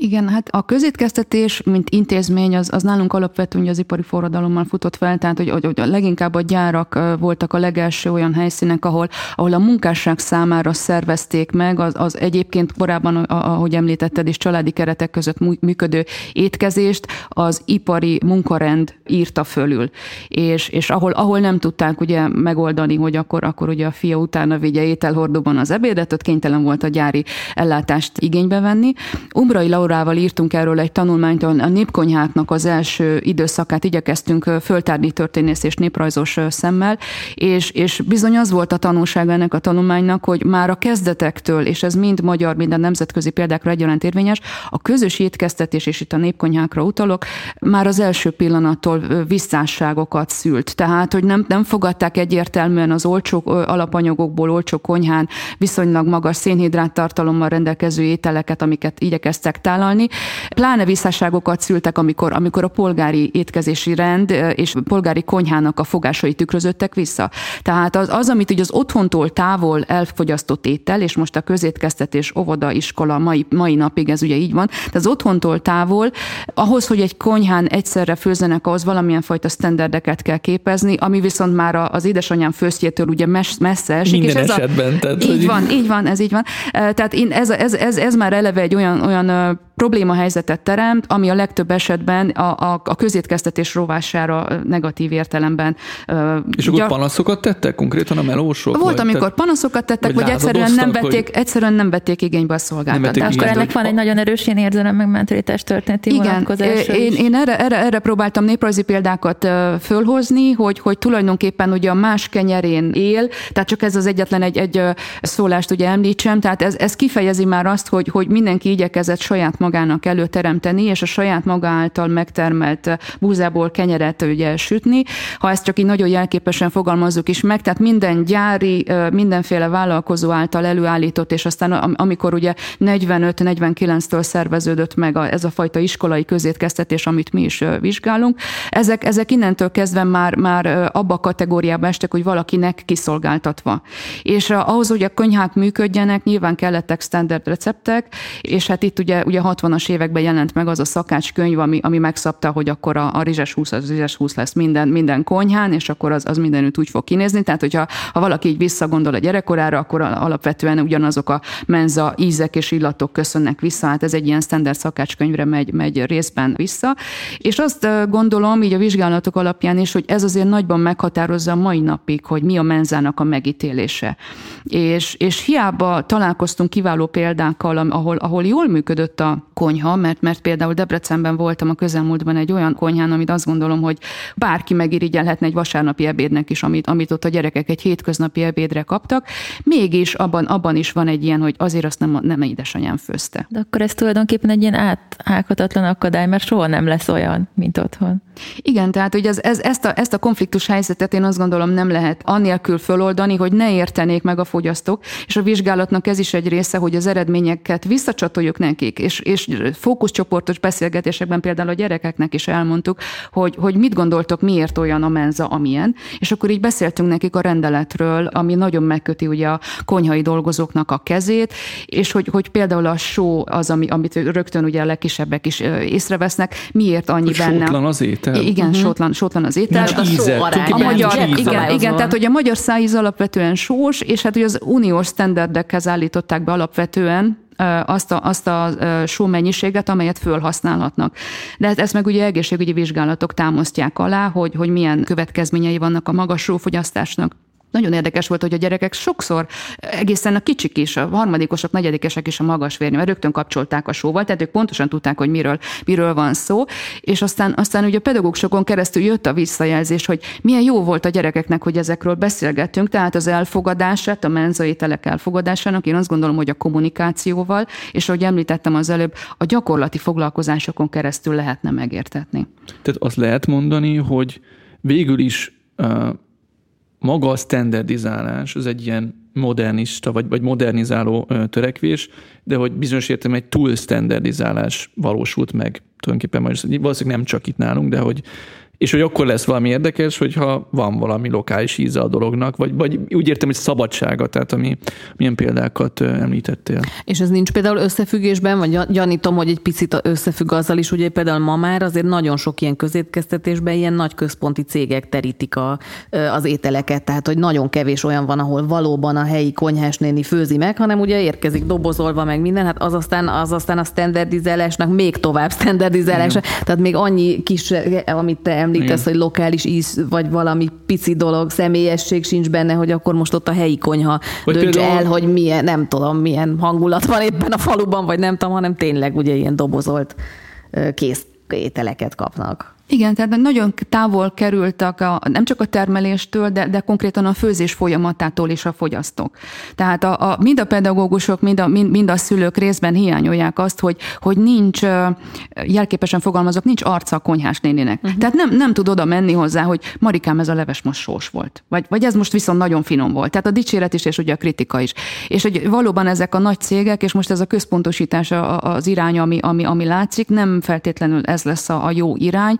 Igen, hát a közétkeztetés, mint intézmény, az, az nálunk alapvetően az ipari forradalommal futott fel, tehát hogy, hogy, hogy leginkább a gyárak voltak a legelső olyan helyszínek, ahol, ahol a munkásság számára szervezték meg az, az egyébként korábban, ahogy említetted is, családi keretek között működő étkezést az ipari munkarend írta fölül. És, és ahol, ahol nem tudták ugye megoldani, hogy akkor, akkor ugye a fia utána vigye ételhordóban az ebédet, ott kénytelen volt a gyári ellátást igénybe venni. Umbrai Laura Laurával írtunk erről egy tanulmányt, a népkonyháknak az első időszakát igyekeztünk föltárni történész és néprajzos szemmel, és, és bizony az volt a tanulság ennek a tanulmánynak, hogy már a kezdetektől, és ez mind magyar, mind a nemzetközi példákra egyaránt érvényes, a közös étkeztetés, és itt a népkonyhákra utalok, már az első pillanattól visszásságokat szült. Tehát, hogy nem, nem fogadták egyértelműen az olcsó alapanyagokból, olcsó konyhán viszonylag magas szénhidrát tartalommal rendelkező ételeket, amiket igyekeztek tálni, vállalni. Pláne visszásságokat szültek, amikor, amikor a polgári étkezési rend és polgári konyhának a fogásai tükrözöttek vissza. Tehát az, az amit ugye az otthontól távol elfogyasztott étel, és most a közétkeztetés, óvoda, iskola, mai, mai napig ez ugye így van, de az otthontól távol, ahhoz, hogy egy konyhán egyszerre főzzenek, ahhoz valamilyen fajta standardeket kell képezni, ami viszont már az édesanyám főztjétől ugye messze esik.
Minden és ez esetben. A,
tehát, így hogy... van, így van, ez így van. Tehát én, ez, ez, ez, ez már eleve egy olyan, olyan problémahelyzetet teremt, ami a legtöbb esetben a, a, a közétkeztetés rovására negatív értelemben.
És akkor gyar... panaszokat tettek konkrétan a melósok?
Volt, vagy amikor panaszokat tettek, vagy, vagy egyszerűen nem, vették, hogy... egyszerűen nem vették igénybe a szolgáltatást.
Akkor ennek van egy nagyon erős ilyen érzelem megmentőítás történeti
Igen, én, én erre, erre, erre próbáltam néprajzi példákat fölhozni, hogy, hogy tulajdonképpen ugye a más kenyerén él, tehát csak ez az egyetlen egy, egy szólást ugye említsem, tehát ez, ez kifejezi már azt, hogy, hogy mindenki igyekezett saját magának előteremteni, és a saját maga által megtermelt búzából kenyeret ugye sütni. Ha ezt csak így nagyon jelképesen fogalmazzuk is meg, tehát minden gyári, mindenféle vállalkozó által előállított, és aztán amikor ugye 45-49-től szerveződött meg ez a fajta iskolai közétkeztetés, amit mi is vizsgálunk, ezek, ezek innentől kezdve már, már abba a kategóriába estek, hogy valakinek kiszolgáltatva. És ahhoz, hogy a konyhák működjenek, nyilván kellettek standard receptek, és hát itt ugye, ugye 60-as években jelent meg az a szakácskönyv, ami, ami megszabta, hogy akkor a, a rizses húsz, az rizses húsz lesz minden, minden konyhán, és akkor az, az mindenütt úgy fog kinézni. Tehát, hogyha ha valaki így visszagondol a gyerekkorára, akkor alapvetően ugyanazok a menza ízek és illatok köszönnek vissza. Hát ez egy ilyen standard szakácskönyvre megy, megy részben vissza. És azt gondolom, így a vizsgálatok alapján is, hogy ez azért nagyban meghatározza a mai napig, hogy mi a menzának a megítélése. És, és hiába találkoztunk kiváló példákkal, ahol, ahol jól működött a konyha, mert, mert például Debrecenben voltam a közelmúltban egy olyan konyhán, amit azt gondolom, hogy bárki megirigyelhetne egy vasárnapi ebédnek is, amit, amit ott a gyerekek egy hétköznapi ebédre kaptak. Mégis abban, abban is van egy ilyen, hogy azért azt nem, nem édesanyám főzte.
De akkor ez tulajdonképpen egy ilyen áthághatatlan akadály, mert soha nem lesz olyan, mint otthon.
Igen, tehát hogy ez, ez, ezt, a, ezt a konfliktus helyzetet én azt gondolom nem lehet annélkül föloldani, hogy ne értenék meg a fogyasztók, és a vizsgálatnak ez is egy része, hogy az eredményeket visszacsatoljuk nekik, és, és fókuszcsoportos beszélgetésekben például a gyerekeknek is elmondtuk, hogy, hogy mit gondoltok, miért olyan a menza, amilyen, és akkor így beszéltünk nekik a rendeletről, ami nagyon megköti ugye a konyhai dolgozóknak a kezét, és hogy, hogy például a só az, ami, amit rögtön ugye a legkisebbek is észrevesznek, miért annyi benne.
Sótlan az étel.
Igen, uh-huh. sótlan, sótlan az étel.
Nincs a íze.
A magyar, igen, igen, tehát hogy a magyar szájíz alapvetően sós, és hát ugye az uniós standardekhez állították be alapvetően, azt a, azt a só mennyiséget, amelyet fölhasználhatnak. De hát ezt meg ugye egészségügyi vizsgálatok támasztják alá, hogy, hogy milyen következményei vannak a magas sófogyasztásnak. Nagyon érdekes volt, hogy a gyerekek sokszor, egészen a kicsik is, a harmadikosok, negyedikesek is a magas vérnyomát rögtön kapcsolták a sóval, tehát ők pontosan tudták, hogy miről, miről van szó, és aztán, aztán ugye a pedagógusokon keresztül jött a visszajelzés, hogy milyen jó volt a gyerekeknek, hogy ezekről beszélgettünk, tehát az elfogadását, a menzaételek elfogadásának, én azt gondolom, hogy a kommunikációval, és ahogy említettem az előbb, a gyakorlati foglalkozásokon keresztül lehetne megértetni.
Tehát azt lehet mondani, hogy végül is uh maga a standardizálás, az egy ilyen modernista, vagy, vagy modernizáló törekvés, de hogy bizonyos értem egy túl standardizálás valósult meg tulajdonképpen, valószínűleg nem csak itt nálunk, de hogy és hogy akkor lesz valami érdekes, hogyha van valami lokális íze a dolognak, vagy, vagy úgy értem, hogy szabadsága, tehát ami, milyen példákat említettél.
És ez nincs például összefüggésben, vagy gyanítom, hogy egy picit összefügg azzal is, hogy például ma már azért nagyon sok ilyen közétkeztetésben ilyen nagy központi cégek terítik a, az ételeket, tehát hogy nagyon kevés olyan van, ahol valóban a helyi konyhásnéni főzi meg, hanem ugye érkezik dobozolva meg minden, hát az aztán, az aztán a standardizálásnak még tovább standardizálása, tehát még annyi kis, amit te említesz, Igen. hogy lokális íz, vagy valami pici dolog, személyesség sincs benne, hogy akkor most ott a helyi konyha vagy döntse például... el, hogy milyen, nem tudom, milyen hangulat van éppen a faluban, vagy nem tudom, hanem tényleg ugye ilyen dobozolt kész ételeket kapnak.
Igen, tehát nagyon távol kerültek a, nem csak a termeléstől, de, de konkrétan a főzés folyamatától is a fogyasztók. Tehát a, a, mind a pedagógusok, mind a, mind, mind a szülők részben hiányolják azt, hogy, hogy nincs, jelképesen fogalmazok, nincs arca a konyhás néninek. Uh-huh. Tehát nem, nem tud oda menni hozzá, hogy Marikám, ez a leves most sós volt. Vagy, vagy ez most viszont nagyon finom volt. Tehát a dicséret is, és ugye a kritika is. És hogy valóban ezek a nagy cégek, és most ez a központosítás az irány, ami, ami, ami látszik, nem feltétlenül ez lesz a, a jó irány,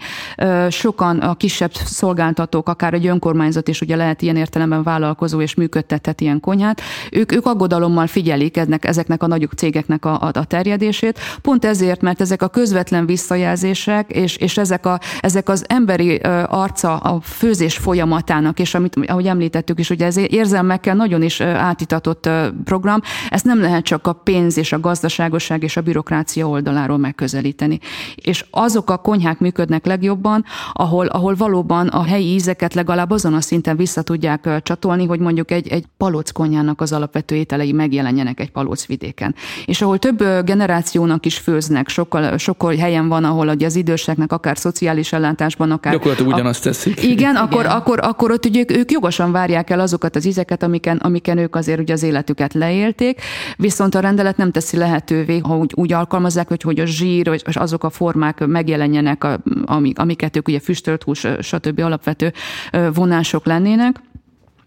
Sokan a kisebb szolgáltatók, akár egy önkormányzat is ugye lehet ilyen értelemben vállalkozó és működtethet ilyen konyhát, ők, ők aggodalommal figyelik eznek, ezeknek a nagyobb cégeknek a, a, a terjedését, pont ezért, mert ezek a közvetlen visszajelzések, és, és ezek, a, ezek az emberi arca a főzés folyamatának, és amit, ahogy említettük is, ugye ez érzelmekkel nagyon is átitatott program, ezt nem lehet csak a pénz és a gazdaságosság és a bürokrácia oldaláról megközelíteni. És azok a konyhák működnek legjobb, jobban, ahol, ahol valóban a helyi ízeket legalább azon a szinten vissza tudják csatolni, hogy mondjuk egy, egy palockonyának az alapvető ételei megjelenjenek egy vidéken. És ahol több generációnak is főznek, sokkal, sokkal helyen van, ahol az időseknek akár szociális ellátásban, akár...
Gyakorlatilag ugyanazt teszik.
Igen, igen. Akkor, akkor, akkor ott ugye ők, ők jogosan várják el azokat az ízeket, amiken, amiken ők azért ugye az életüket leélték, viszont a rendelet nem teszi lehetővé, ha úgy, úgy alkalmazzák, hogy, hogy a zsír, vagy azok a formák megjelenjenek, amik, amiket ők ugye füstölt hús, stb. alapvető vonások lennének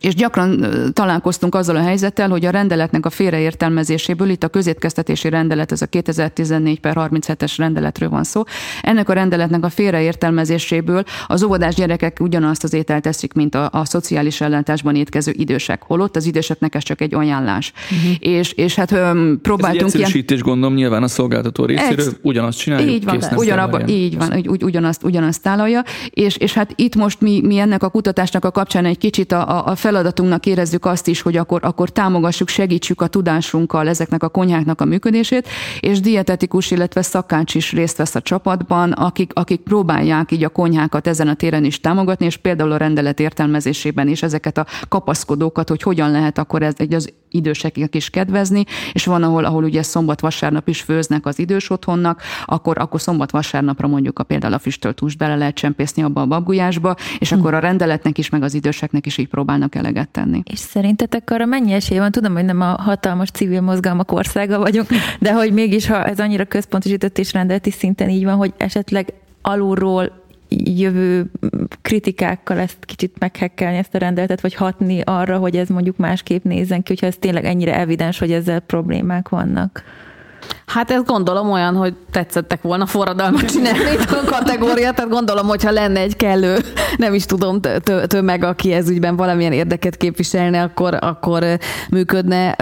és gyakran találkoztunk azzal a helyzettel, hogy a rendeletnek a félreértelmezéséből, itt a közétkeztetési rendelet, ez a 2014 per 37-es rendeletről van szó, ennek a rendeletnek a félreértelmezéséből az óvodás gyerekek ugyanazt az ételt teszik, mint a, a szociális ellátásban étkező idősek, holott az időseknek ez csak egy ajánlás. Uh-huh. És, és hát öm, próbáltunk
ez egy ilyen... gondolom nyilván a szolgáltató részéről, egy, ugyanazt csináljuk,
Így van, ugyanabba, így van, ugy, ugyanazt, ugyanazt tálalja, és, és hát itt most mi, mi ennek a kutatásnak a kapcsán egy kicsit a, a fel feladatunknak érezzük azt is, hogy akkor, akkor támogassuk, segítsük a tudásunkkal ezeknek a konyháknak a működését, és dietetikus, illetve szakács is részt vesz a csapatban, akik, akik próbálják így a konyhákat ezen a téren is támogatni, és például a rendelet értelmezésében is ezeket a kapaszkodókat, hogy hogyan lehet akkor ez egy az időseknek is kedvezni, és van, ahol, ahol ugye szombat-vasárnap is főznek az idős otthonnak, akkor, akkor szombat-vasárnapra mondjuk a például a füstölt húst bele lehet csempészni abba a babgulyásba, és hm. akkor a rendeletnek is, meg az időseknek is így próbálnak eleget tenni.
És szerintetek arra mennyi esély van? Tudom, hogy nem a hatalmas civil mozgalmak országa vagyunk, de hogy mégis, ha ez annyira központosított és rendeleti szinten így van, hogy esetleg alulról jövő kritikákkal ezt kicsit meghekkelni ezt a rendeletet, vagy hatni arra, hogy ez mondjuk másképp nézzen ki, hogyha ez tényleg ennyire evidens, hogy ezzel problémák vannak.
Hát ez gondolom olyan, hogy tetszettek volna forradalmat csinálni a kategória, tehát gondolom, hogyha lenne egy kellő, nem is tudom, tömeg, aki ez ügyben valamilyen érdeket képviselne, akkor, akkor működne.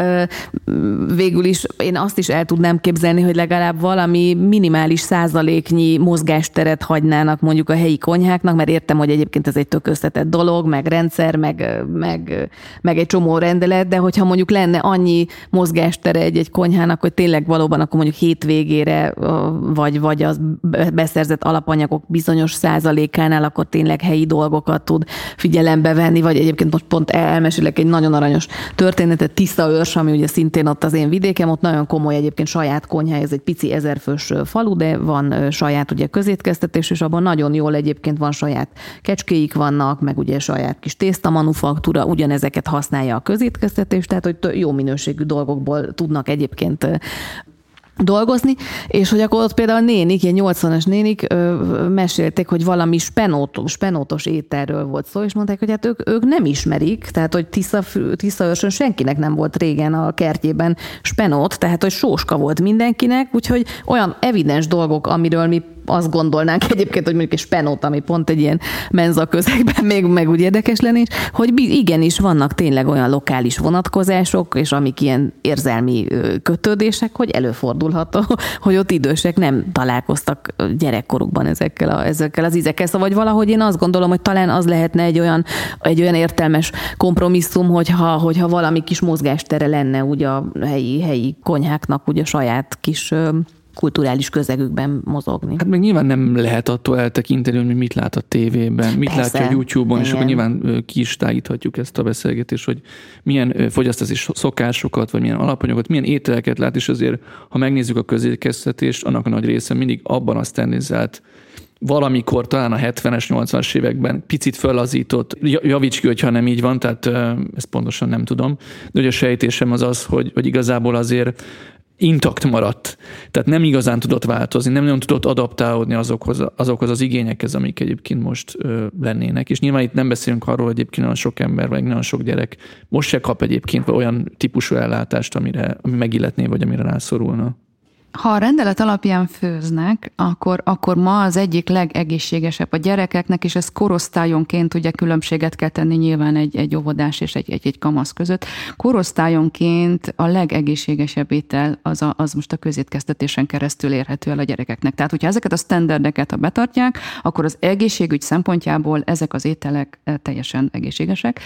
Végül is én azt is el tudnám képzelni, hogy legalább valami minimális százaléknyi mozgásteret hagynának mondjuk a helyi konyháknak, mert értem, hogy egyébként ez egy tök összetett dolog, meg rendszer, meg, meg, meg egy csomó rendelet, de hogyha mondjuk lenne annyi mozgástere egy-egy konyhának, hogy tényleg valóban akkor mondjuk hétvégére, vagy, vagy az beszerzett alapanyagok bizonyos százalékánál, akkor tényleg helyi dolgokat tud figyelembe venni, vagy egyébként most pont elmesélek egy nagyon aranyos történetet, Tisza Őrs, ami ugye szintén ott az én vidékem, ott nagyon komoly egyébként saját konyha, ez egy pici ezerfős falu, de van saját ugye közétkeztetés, és abban nagyon jól egyébként van saját kecskéik vannak, meg ugye saját kis tészta manufaktúra, ugyanezeket használja a közétkeztetés, tehát hogy jó minőségű dolgokból tudnak egyébként dolgozni, és hogy akkor ott például a nénik, ilyen 80-as nénik ö, mesélték, hogy valami spenótos, spenótos ételről volt szó, és mondták, hogy hát ők, ők nem ismerik, tehát hogy Tisza, Tisza senkinek nem volt régen a kertjében spenót, tehát hogy sóska volt mindenkinek, úgyhogy olyan evidens dolgok, amiről mi azt gondolnánk egyébként, hogy mondjuk egy spenót, ami pont egy ilyen menza közegben még meg úgy érdekes lenni, hogy igenis vannak tényleg olyan lokális vonatkozások, és amik ilyen érzelmi kötődések, hogy előfordulhat, hogy ott idősek nem találkoztak gyerekkorukban ezekkel, a, ezekkel az ízekkel. Szóval vagy valahogy én azt gondolom, hogy talán az lehetne egy olyan, egy olyan értelmes kompromisszum, hogyha, hogyha valami kis mozgástere lenne ugye a helyi, helyi konyháknak ugye a saját kis kulturális közegükben mozogni.
Hát meg nyilván nem lehet attól eltekinteni, hogy mit lát a tévében, mit Persze. látja a YouTube-on, Igen. és akkor nyilván ki is tágíthatjuk ezt a beszélgetést, hogy milyen fogyasztási szokásokat, vagy milyen alapanyagokat, milyen ételeket lát, és azért, ha megnézzük a közékeztetést, annak a nagy része mindig abban azt tennizált, valamikor talán a 70-es, 80-as években picit fölazított, javíts ki, hogyha nem így van, tehát ezt pontosan nem tudom, de hogy a sejtésem az az, hogy, hogy igazából azért intakt maradt. Tehát nem igazán tudott változni, nem nagyon tudott adaptálódni azokhoz, azokhoz az igényekhez, amik egyébként most ö, lennének. És nyilván itt nem beszélünk arról, hogy egyébként nagyon sok ember, vagy nagyon sok gyerek most se kap egyébként olyan típusú ellátást, amire, ami megilletné, vagy amire rászorulna.
Ha a rendelet alapján főznek, akkor, akkor ma az egyik legegészségesebb a gyerekeknek, és ez korosztályonként ugye különbséget kell tenni nyilván egy, egy óvodás és egy, egy, egy kamasz között. Korosztályonként a legegészségesebb étel az, a, az most a közétkeztetésen keresztül érhető el a gyerekeknek. Tehát, hogyha ezeket a standardeket ha betartják, akkor az egészségügy szempontjából ezek az ételek eh, teljesen egészségesek.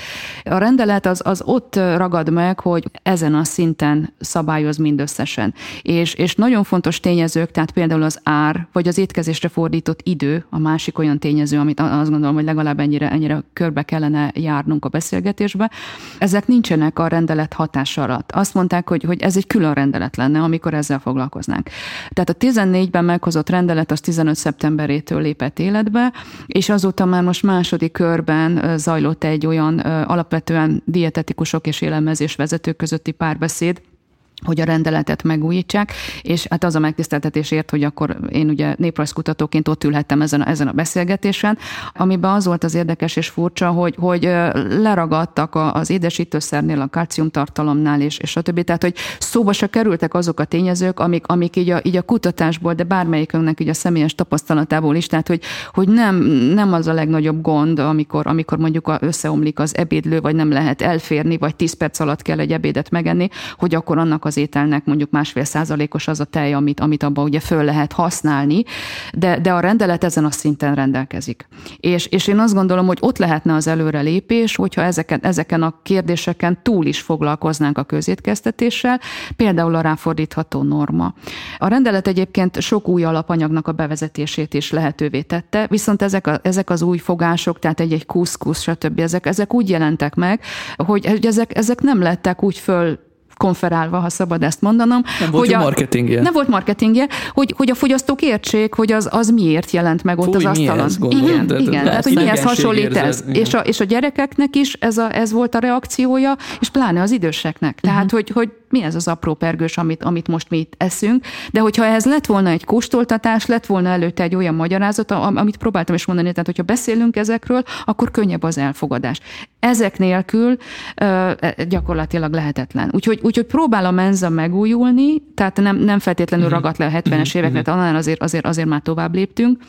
A rendelet az, az ott ragad meg, hogy ezen a szinten szabályoz mindösszesen. És, és nagyon nagyon fontos tényezők, tehát például az ár, vagy az étkezésre fordított idő, a másik olyan tényező, amit azt gondolom, hogy legalább ennyire, ennyire körbe kellene járnunk a beszélgetésbe, ezek nincsenek a rendelet hatás alatt. Azt mondták, hogy, hogy ez egy külön rendelet lenne, amikor ezzel foglalkoznánk. Tehát a 14-ben meghozott rendelet az 15 szeptemberétől lépett életbe, és azóta már most második körben zajlott egy olyan alapvetően dietetikusok és élelmezés vezetők közötti párbeszéd, hogy a rendeletet megújítsák, és hát az a megtiszteltetésért, hogy akkor én ugye néprajzkutatóként ott ülhettem ezen a, ezen a beszélgetésen, amiben az volt az érdekes és furcsa, hogy, hogy leragadtak az édesítőszernél, a kalciumtartalomnál, és, és a többi, tehát hogy szóba se kerültek azok a tényezők, amik, amik így, a, így a kutatásból, de bármelyikünknek így a személyes tapasztalatából is, tehát hogy, hogy nem, nem az a legnagyobb gond, amikor, amikor mondjuk összeomlik az ebédlő, vagy nem lehet elférni, vagy 10 perc alatt kell egy ebédet megenni, hogy akkor annak az ételnek mondjuk másfél százalékos az a tej, amit, amit abban ugye föl lehet használni, de, de a rendelet ezen a szinten rendelkezik. És, és én azt gondolom, hogy ott lehetne az előrelépés, hogyha ezeken, ezeken a kérdéseken túl is foglalkoznánk a közétkeztetéssel, például a ráfordítható norma. A rendelet egyébként sok új alapanyagnak a bevezetését is lehetővé tette, viszont ezek, a, ezek az új fogások, tehát egy-egy kuszkusz, stb. Ezek, ezek úgy jelentek meg, hogy ezek, ezek nem lettek úgy föl konferálva, ha szabad ezt mondanom.
Nem volt hogy a, marketingje.
Nem volt marketingje, hogy, hogy a fogyasztók értsék, hogy az, az miért jelent meg ott Fúj, az asztalon. Ez,
gondolom,
igen, de, igen. Tehát, hogy mihez hasonlít ez. És a, és a gyerekeknek is ez, a, ez volt a reakciója, és pláne az időseknek. Tehát, uh-huh. hogy, hogy mi ez az apró pergős, amit, amit most mi itt eszünk. De hogyha ez lett volna egy kóstoltatás, lett volna előtte egy olyan magyarázat, amit próbáltam is mondani, tehát hogyha beszélünk ezekről, akkor könnyebb az elfogadás. Ezek nélkül uh, gyakorlatilag lehetetlen. Úgyhogy úgyhogy próbál a menza megújulni, tehát nem, nem feltétlenül uh-huh. ragadt le a 70-es uh-huh. évekre, annál azért, azért, azért már tovább léptünk.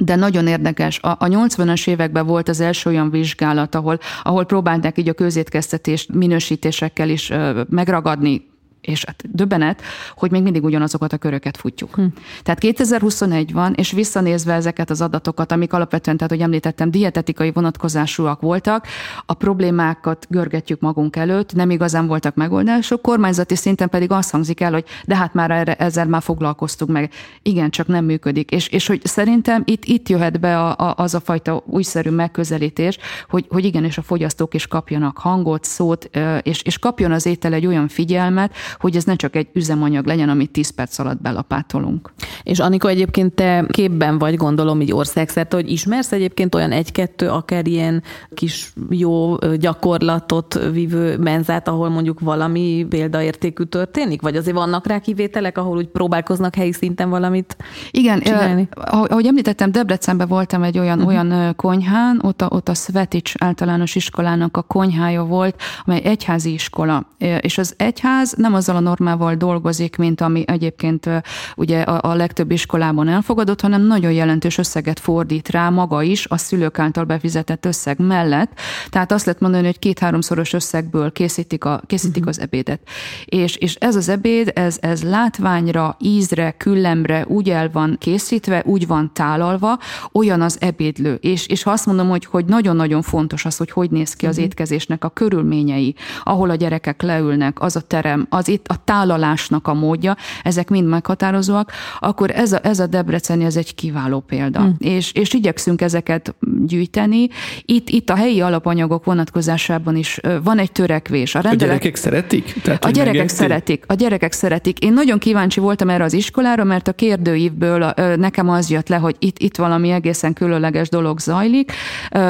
De nagyon érdekes, a, a 80-as években volt az első olyan vizsgálat, ahol, ahol próbálták így a közétkeztetést minősítésekkel is ö, megragadni és hát döbbenet, hogy még mindig ugyanazokat a köröket futjuk. Hm. Tehát 2021 van, és visszanézve ezeket az adatokat, amik alapvetően, tehát hogy említettem, dietetikai vonatkozásúak voltak, a problémákat görgetjük magunk előtt, nem igazán voltak megoldások, kormányzati szinten pedig azt hangzik el, hogy de hát már erre, ezzel már foglalkoztuk meg. Igen, csak nem működik. És, és hogy szerintem itt, itt jöhet be a, a, az a fajta újszerű megközelítés, hogy, hogy igenis a fogyasztók is kapjanak hangot, szót, és, és kapjon az étel egy olyan figyelmet, hogy ez ne csak egy üzemanyag legyen, amit 10 perc alatt belapátolunk.
És Anika, egyébként te képben vagy, gondolom, így országszerte, hogy ismersz egyébként olyan egy-kettő, akár ilyen kis jó gyakorlatot vívő menzát, ahol mondjuk valami példaértékű történik? Vagy azért vannak rá kivételek, ahol úgy próbálkoznak helyi szinten valamit
Igen, csinálni? ahogy említettem, Debrecenben voltam egy olyan, uh-huh. olyan konyhán, ott a, ott a Svetics általános iskolának a konyhája volt, amely egyházi iskola. És az egyház nem azzal a normával dolgozik, mint ami egyébként ugye a, a legtöbb iskolában elfogadott, hanem nagyon jelentős összeget fordít rá maga is a szülők által befizetett összeg mellett. Tehát azt lehet mondani, hogy két-háromszoros összegből készítik, a, készítik uh-huh. az ebédet. És, és ez az ebéd, ez, ez látványra, ízre, küllemre úgy el van készítve, úgy van tálalva, olyan az ebédlő. És, és ha azt mondom, hogy, hogy nagyon-nagyon fontos az, hogy hogy néz ki az uh-huh. étkezésnek a körülményei, ahol a gyerekek leülnek, az a terem, az itt a tálalásnak a módja, ezek mind meghatározóak, akkor ez a, ez a Debreceni ez egy kiváló példa. Hmm. És, és igyekszünk ezeket gyűjteni. Itt, itt a helyi alapanyagok vonatkozásában is van egy törekvés.
A, rendelet... a gyerekek szeretik?
Tehát, a gyerekek megérti? szeretik. A gyerekek szeretik. Én nagyon kíváncsi voltam erre az iskolára, mert a kérdőívből nekem az jött le, hogy itt, itt valami egészen különleges dolog zajlik.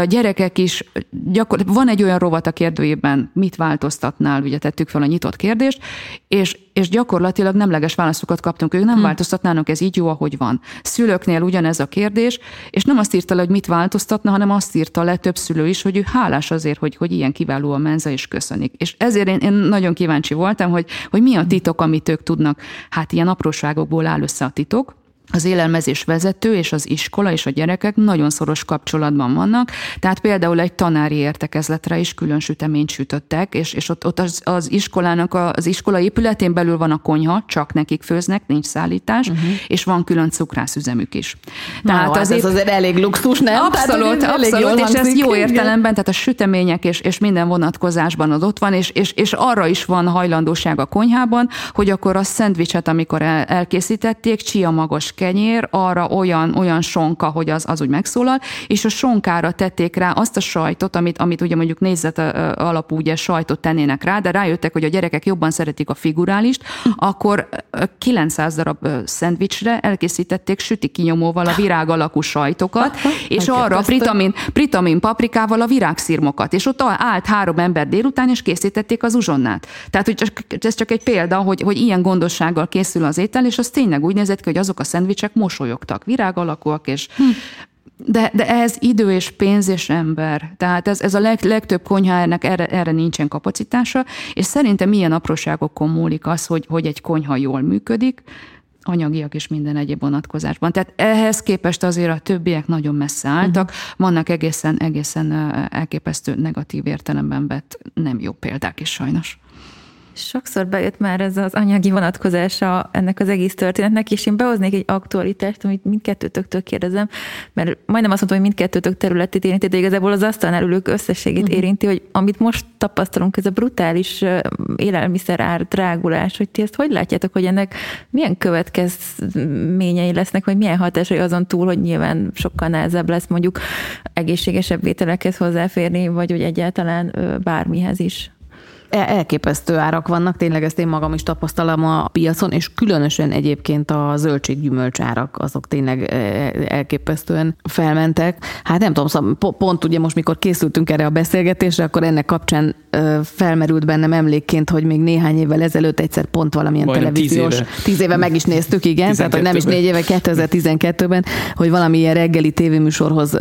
Gyerekek is, gyakor... van egy olyan rovat a kérdőívben, mit változtatnál, ugye tettük fel a nyitott kérdést, és, és gyakorlatilag nemleges válaszokat kaptunk. Ők nem hm. változtatnának, ez így jó, ahogy van. Szülőknél ugyanez a kérdés, és nem azt írta le, hogy mit változtatna, hanem azt írta le több szülő is, hogy ő hálás azért, hogy, hogy ilyen kiváló a menza, és köszönik. És ezért én, én nagyon kíváncsi voltam, hogy, hogy mi a titok, amit ők tudnak. Hát ilyen apróságokból áll össze a titok, az élelmezés vezető és az iskola és a gyerekek nagyon szoros kapcsolatban vannak, tehát például egy tanári értekezletre is külön süteményt sütöttek, és, és ott, ott az, az iskolának, a, az iskola épületén belül van a konyha, csak nekik főznek, nincs szállítás, uh-huh. és van külön cukrászüzemük is.
Tehát Na, az hát ez azért elég luxus, nem?
Abszolút, tehát, abszolút, és ez jó értelemben, tehát a sütemények és, és minden vonatkozásban az ott van, és, és, és arra is van hajlandóság a konyhában, hogy akkor a szendvicset, amikor el, elkészítették, csia magos kenyér, arra olyan, olyan sonka, hogy az, az úgy megszólal, és a sonkára tették rá azt a sajtot, amit, amit ugye mondjuk nézet alapú ugye sajtot tennének rá, de rájöttek, hogy a gyerekek jobban szeretik a figurálist, akkor 900 darab szendvicsre elkészítették süti kinyomóval a virág alakú sajtokat, és arra pritamin, pritamin paprikával a virágszirmokat, és ott állt három ember délután, és készítették az uzsonnát. Tehát hogy ez csak egy példa, hogy, hogy ilyen gondossággal készül az étel, és az tényleg úgy nézett ki, hogy azok a szendvics szendvicsek mosolyogtak, virág alakúak, és hm. De, de ez idő és pénz és ember. Tehát ez, ez a leg, legtöbb konyhának erre, erre nincsen kapacitása, és szerintem milyen apróságokon múlik az, hogy, hogy egy konyha jól működik, anyagiak és minden egyéb vonatkozásban. Tehát ehhez képest azért a többiek nagyon messze álltak, uh-huh. vannak egészen, egészen elképesztő negatív értelemben vett nem jó példák is sajnos.
Sokszor bejött már ez az anyagi vonatkozása ennek az egész történetnek, és én behoznék egy aktualitást, amit mindkettőtöktől kérdezem, mert majdnem azt mondtam, hogy mindkettőtök területét érinti, de igazából az asztalnál ülők összességét uh-huh. érinti, hogy amit most tapasztalunk, ez a brutális élelmiszer ár drágulás, hogy ti ezt hogy látjátok, hogy ennek milyen következményei lesznek, vagy milyen hatásai azon túl, hogy nyilván sokkal nehezebb lesz mondjuk egészségesebb vételekhez hozzáférni, vagy hogy egyáltalán bármihez is.
Elképesztő árak vannak, tényleg ezt én magam is tapasztalom a piacon, és különösen egyébként a zöldséggyümölcs árak, azok tényleg e, e, elképesztően felmentek. Hát nem tudom, szóval pont ugye most, mikor készültünk erre a beszélgetésre, akkor ennek kapcsán felmerült bennem emlékként, hogy még néhány évvel ezelőtt egyszer pont valamilyen Majdnem televíziós, tíz éve. tíz éve meg is néztük, igen, tehát hogy nem is négy éve, 2012-ben, hogy valamilyen reggeli tévéműsorhoz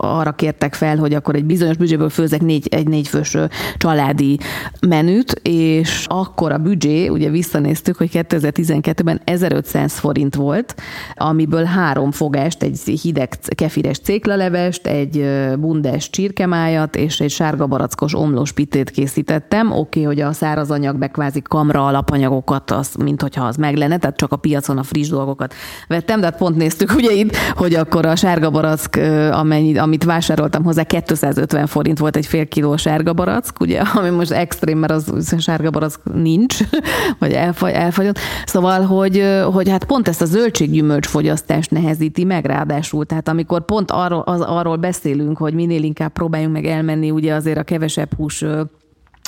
arra kértek fel, hogy akkor egy bizonyos büdzséből főzek négy, egy négyfős családi menüt, és akkor a büdzsé, ugye visszanéztük, hogy 2012-ben 1500 forint volt, amiből három fogást, egy hideg kefires céklalevest, egy bundes csirkemájat és egy sárga barackos omlós pitét készítettem. Oké, okay, hogy a szárazanyag, be kvázi kamra alapanyagokat, az, mint hogyha az meg lenne, tehát csak a piacon a friss dolgokat vettem, de hát pont néztük ugye itt, hogy akkor a sárga barack, amennyi, amit vásároltam hozzá, 250 forint volt egy fél kiló sárga barack, ugye, ami most extrém, mert az sárga barack nincs, vagy elfagy, elfagyott. Szóval, hogy, hogy hát pont ezt a zöldséggyümölcs fogyasztást nehezíti meg ráadásul. Tehát amikor pont arról, az, arról beszélünk, hogy minél inkább próbáljunk meg elmenni ugye azért a kevesebb hús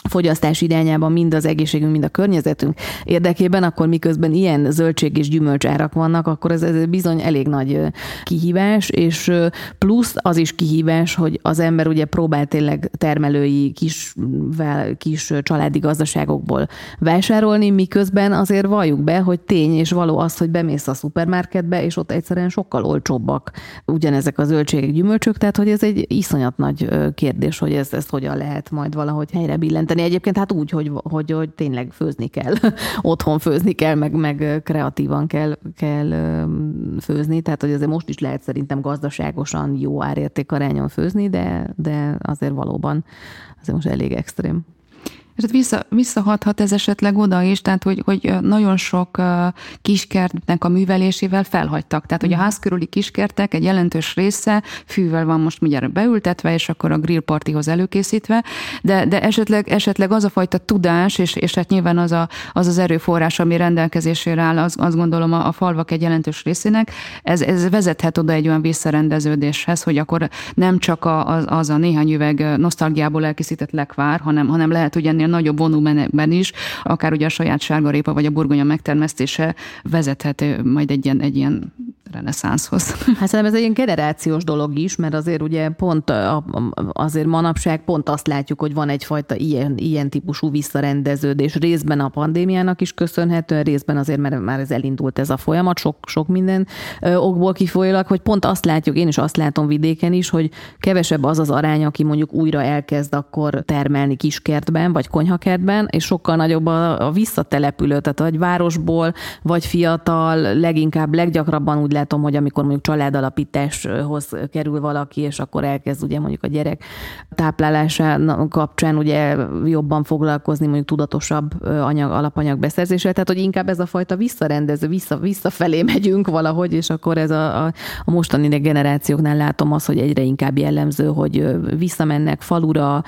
fogyasztás irányában mind az egészségünk, mind a környezetünk érdekében, akkor miközben ilyen zöldség és gyümölcs árak vannak, akkor ez, ez bizony elég nagy kihívás, és plusz az is kihívás, hogy az ember ugye próbál tényleg termelői kis, kis családi gazdaságokból vásárolni, miközben azért valljuk be, hogy tény és való az, hogy bemész a szupermarketbe, és ott egyszerűen sokkal olcsóbbak ugyanezek a zöldségek, gyümölcsök, tehát hogy ez egy iszonyat nagy kérdés, hogy ezt, ezt hogyan lehet majd valahogy helyre billenteni segíteni egyébként, hát úgy, hogy, hogy, hogy tényleg főzni kell, otthon főzni kell, meg, meg kreatívan kell, kell főzni, tehát hogy azért most is lehet szerintem gazdaságosan jó árértékarányon főzni, de, de azért valóban azért most elég extrém.
És hát vissza, visszahathat ez esetleg oda is, tehát hogy, hogy nagyon sok kiskertnek a művelésével felhagytak. Tehát, hogy a mm. ház körüli kiskertek egy jelentős része fűvel van most mindjárt beültetve, és akkor a grillpartihoz előkészítve, de, de esetleg, esetleg az a fajta tudás, és, és hát nyilván az, a, az az erőforrás, ami rendelkezésére áll, az, azt gondolom a, a falvak egy jelentős részének, ez, ez vezethet oda egy olyan visszarendeződéshez, hogy akkor nem csak a, az, az a néhány üveg nosztalgiából elkészített lekvár, hanem, hanem lehet, hogy ennél nagyobb volumenben is, akár ugye a saját sárgarépa vagy a burgonya megtermesztése vezethet majd egy ilyen, egy ilyen reneszánszhoz.
Hát szerintem ez egy ilyen generációs dolog is, mert azért ugye pont azért manapság pont azt látjuk, hogy van egyfajta ilyen, ilyen típusú visszarendeződés részben a pandémiának is köszönhetően, részben azért, mert már ez elindult ez a folyamat, sok, sok minden okból kifolyólag, hogy pont azt látjuk, én is azt látom vidéken is, hogy kevesebb az az arány, aki mondjuk újra elkezd akkor termelni kiskertben, vagy konyhakertben, és sokkal nagyobb a, a visszatelepülő, tehát vagy városból, vagy fiatal, leginkább, leggyakrabban úgy látom, hogy amikor mondjuk családalapításhoz kerül valaki, és akkor elkezd ugye mondjuk a gyerek táplálása kapcsán ugye jobban foglalkozni, mondjuk tudatosabb anyag, alapanyag beszerzéssel, tehát hogy inkább ez a fajta visszarendező, vissza, visszafelé megyünk valahogy, és akkor ez a, a, a mostani generációknál látom azt, hogy egyre inkább jellemző, hogy visszamennek falura,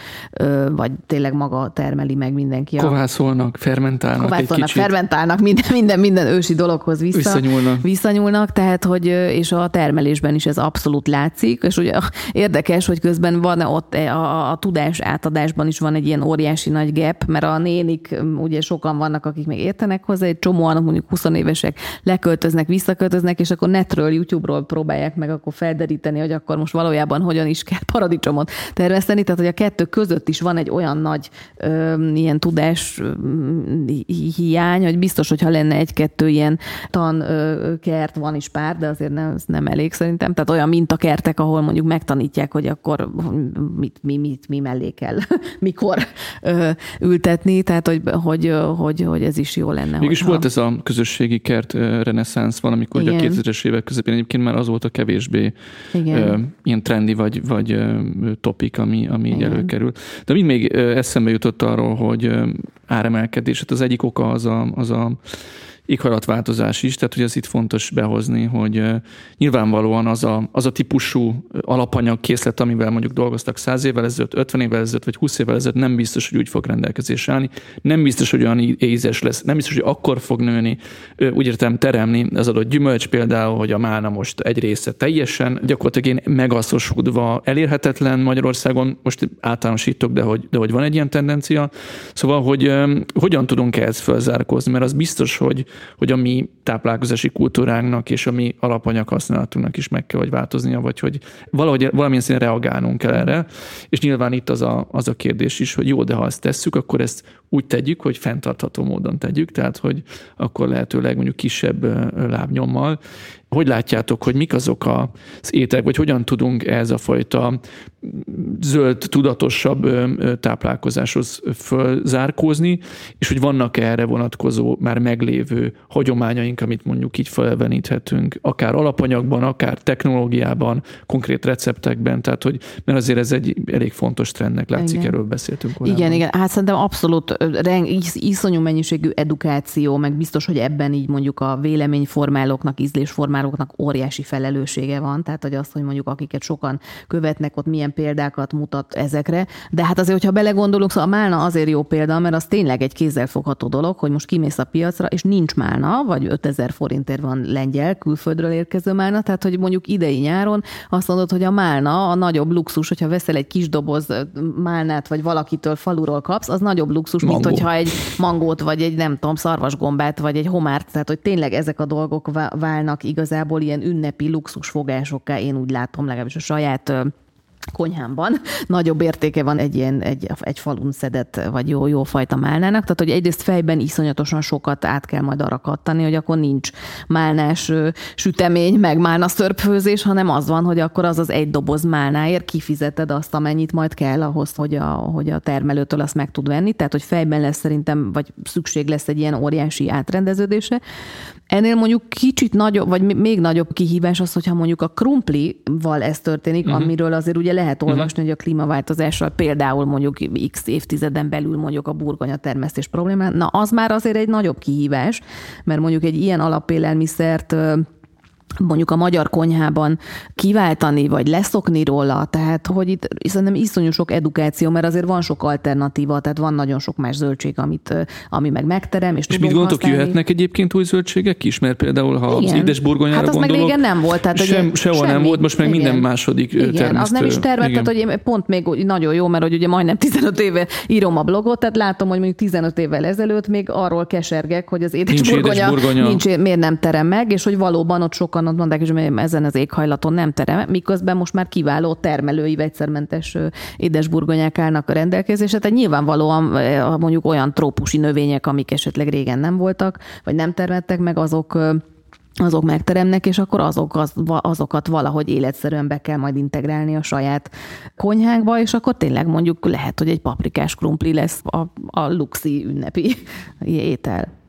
vagy tényleg maga termeli meg mindenki.
A... Kovászolnak, fermentálnak
Kovászolnak, fermentálnak, minden, minden, minden ősi dologhoz vissza,
visszanyúlnak.
visszanyúlnak, tehát hogy, és a termelésben is ez abszolút látszik, és ugye érdekes, hogy közben van ott e, a, a tudás átadásban is van egy ilyen óriási nagy gap, mert a nénik, ugye sokan vannak, akik még értenek hozzá, egy csomóan mondjuk 20 évesek leköltöznek, visszaköltöznek, és akkor netről, YouTube-ról próbálják meg akkor felderíteni, hogy akkor most valójában hogyan is kell paradicsomot termeszteni, tehát hogy a kettő között is van egy olyan nagy ö, ilyen tudás hiány, hogy biztos, hogyha lenne egy-kettő ilyen tankert, van is pár, de azért nem, ez nem elég szerintem. Tehát olyan mintakertek, ahol mondjuk megtanítják, hogy akkor mit, mi, mit, mi mellé kell, mikor ö, ültetni, tehát hogy, hogy, hogy, hogy ez is jó lenne.
Mégis hogyha... volt ez a közösségi kert reneszánsz valamikor, Igen. ugye a 2000-es évek közepén egyébként már az volt a kevésbé Igen. Ö, ilyen trendi vagy, vagy topik, ami, ami így előkerül. De mind még eszembe jutott arról, hogy áremelkedés, hát az egyik oka az a, az a éghajlatváltozás is, tehát hogy ez itt fontos behozni, hogy nyilvánvalóan az a, az a típusú alapanyag készlet, amivel mondjuk dolgoztak 100 évvel ezelőtt, 50 évvel ezelőtt, vagy 20 évvel ezelőtt, nem biztos, hogy úgy fog rendelkezésre állni, nem biztos, hogy olyan ézes lesz, nem biztos, hogy akkor fog nőni, úgy értem teremni az adott gyümölcs például, hogy a mána most egy része teljesen gyakorlatilag én megaszosodva elérhetetlen Magyarországon, most általánosítok, de hogy, de hogy van egy ilyen tendencia. Szóval, hogy hogyan tudunk ehhez felzárkózni, mert az biztos, hogy, hogy a mi táplálkozási kultúránknak és a mi alapanyag használatunknak is meg kell, vagy változnia, vagy hogy valahogy valamilyen szinten reagálnunk kell erre. És nyilván itt az a, az a kérdés is, hogy jó, de ha ezt tesszük, akkor ezt úgy tegyük, hogy fenntartható módon tegyük, tehát hogy akkor lehetőleg mondjuk kisebb lábnyommal, hogy látjátok, hogy mik azok az ételek, vagy hogyan tudunk ez a fajta zöld, tudatosabb táplálkozáshoz fölzárkózni, és hogy vannak -e erre vonatkozó már meglévő hagyományaink, amit mondjuk így felveníthetünk, akár alapanyagban, akár technológiában, konkrét receptekben, tehát hogy, mert azért ez egy elég fontos trendnek látszik, igen. erről beszéltünk
korábban. Igen, igen, hát szerintem abszolút reng, iszonyú mennyiségű edukáció, meg biztos, hogy ebben így mondjuk a véleményformálóknak, ízlésformálóknak óriási felelőssége van, tehát hogy azt, hogy mondjuk akiket sokan követnek, ott milyen példákat mutat ezekre, de hát azért, hogyha belegondolunk, szóval a málna azért jó példa, mert az tényleg egy kézzelfogható dolog, hogy most kimész a piacra, és nincs málna, vagy 5000 forintért van lengyel, külföldről érkező málna, tehát hogy mondjuk idei nyáron azt mondod, hogy a málna a nagyobb luxus, hogyha veszel egy kis doboz málnát, vagy valakitől faluról kapsz, az nagyobb luxus, Mangó. mint hogyha egy mangót, vagy egy nem tudom, szarvasgombát, vagy egy homárt, tehát hogy tényleg ezek a dolgok válnak igazából ilyen ünnepi luxusfogásokká, én úgy látom legalábbis a saját konyhámban nagyobb értéke van egy ilyen egy, egy falun szedett, vagy jó, jó fajta málnának. Tehát, hogy egyrészt fejben iszonyatosan sokat át kell majd arra kattani, hogy akkor nincs málnás sütemény, meg málna szörpfőzés, hanem az van, hogy akkor az az egy doboz málnáért kifizeted azt, amennyit majd kell ahhoz, hogy a, hogy a termelőtől azt meg tud venni. Tehát, hogy fejben lesz szerintem, vagy szükség lesz egy ilyen óriási átrendeződése. Ennél mondjuk kicsit nagyobb, vagy még nagyobb kihívás az, hogyha mondjuk a krumplival ez történik, uh-huh. amiről azért ugye lehet olvasni, uh-huh. hogy a klímaváltozással például mondjuk x évtizeden belül mondjuk a burgonya termesztés problémát, na az már azért egy nagyobb kihívás, mert mondjuk egy ilyen alapélelmiszert mondjuk a magyar konyhában kiváltani, vagy leszokni róla, tehát hogy itt szerintem iszonyú sok edukáció, mert azért van sok alternatíva, tehát van nagyon sok más zöldség, amit, ami meg megterem, és,
és mit gondoltok, jöhetnek egyébként új zöldségek is? Mert például, ha igen. az édes burgonyára hát az
gondolok, meg régen nem volt. Tehát
sem, sehol semmi. nem volt, most meg igen. minden második igen, termesztő.
az nem is termett, tehát hogy én pont még nagyon jó, mert hogy ugye majdnem 15 éve írom a blogot, tehát látom, hogy mondjuk 15 évvel ezelőtt még arról kesergek, hogy az édes, nincs burgonya, édes burgonya, nincs, miért nem terem meg, és hogy valóban ott sokan ott mondták, hogy ezen az éghajlaton nem terem, miközben most már kiváló termelői vegyszermentes édesburgonyák állnak a rendelkezésre. Tehát nyilvánvalóan mondjuk olyan trópusi növények, amik esetleg régen nem voltak, vagy nem termettek meg, azok azok megteremnek, és akkor azok, az, azokat valahogy életszerűen be kell majd integrálni a saját konyhánkba, és akkor tényleg mondjuk lehet, hogy egy paprikás krumpli lesz a, a luxi ünnepi étel.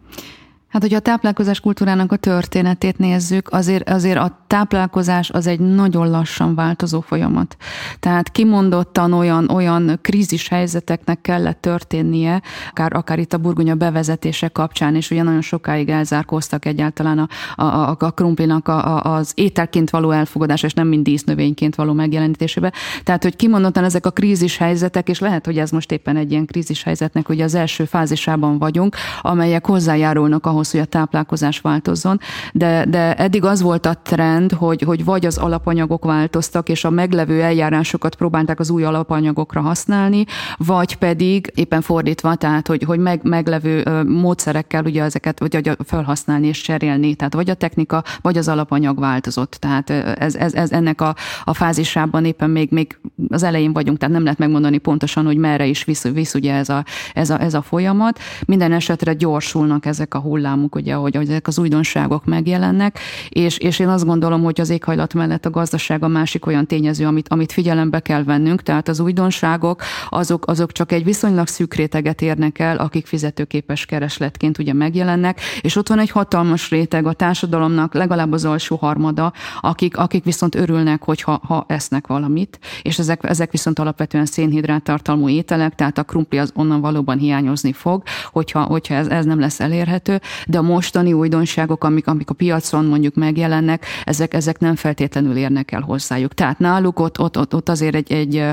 Hát, hogyha a táplálkozás kultúrának a történetét nézzük, azért, azért a táplálkozás az egy nagyon lassan változó folyamat. Tehát kimondottan olyan, olyan krízis helyzeteknek kellett történnie, akár, akár itt a burgonya bevezetése kapcsán, és ugye nagyon sokáig elzárkóztak egyáltalán a, a, a, krumplinak a, a, az ételként való elfogadása, és nem mind dísznövényként való megjelenítésébe. Tehát, hogy kimondottan ezek a krízis helyzetek, és lehet, hogy ez most éppen egy ilyen krízis helyzetnek, hogy az első fázisában vagyunk, amelyek hozzájárulnak ahhoz, ahhoz, hogy a táplálkozás változzon, de, de eddig az volt a trend, hogy, hogy vagy az alapanyagok változtak, és a meglevő eljárásokat próbálták az új alapanyagokra használni, vagy pedig éppen fordítva, tehát hogy, hogy meg, meglevő módszerekkel ugye ezeket vagy felhasználni és cserélni, tehát vagy a technika, vagy az alapanyag változott. Tehát ez, ez, ez ennek a, a fázisában éppen még, még az elején vagyunk, tehát nem lehet megmondani pontosan, hogy merre is visz, visz ugye ez a, ez, a, ez a folyamat. Minden esetre gyorsulnak ezek a hullám hullámuk, ugye, hogy, hogy ezek az újdonságok megjelennek, és, és én azt gondolom, hogy az éghajlat mellett a gazdaság a másik olyan tényező, amit, amit figyelembe kell vennünk, tehát az újdonságok, azok, azok csak egy viszonylag szűk réteget érnek el, akik fizetőképes keresletként ugye megjelennek, és ott van egy hatalmas réteg a társadalomnak, legalább az alsó harmada, akik, akik viszont örülnek, hogyha ha esznek valamit, és ezek, ezek viszont alapvetően szénhidrát tartalmú ételek, tehát a krumpli az onnan valóban hiányozni fog, hogyha, hogyha ez, ez nem lesz elérhető, de a mostani újdonságok, amik, amik a piacon mondjuk megjelennek, ezek, ezek nem feltétlenül érnek el hozzájuk. Tehát náluk ott, ott, ott, ott azért egy, egy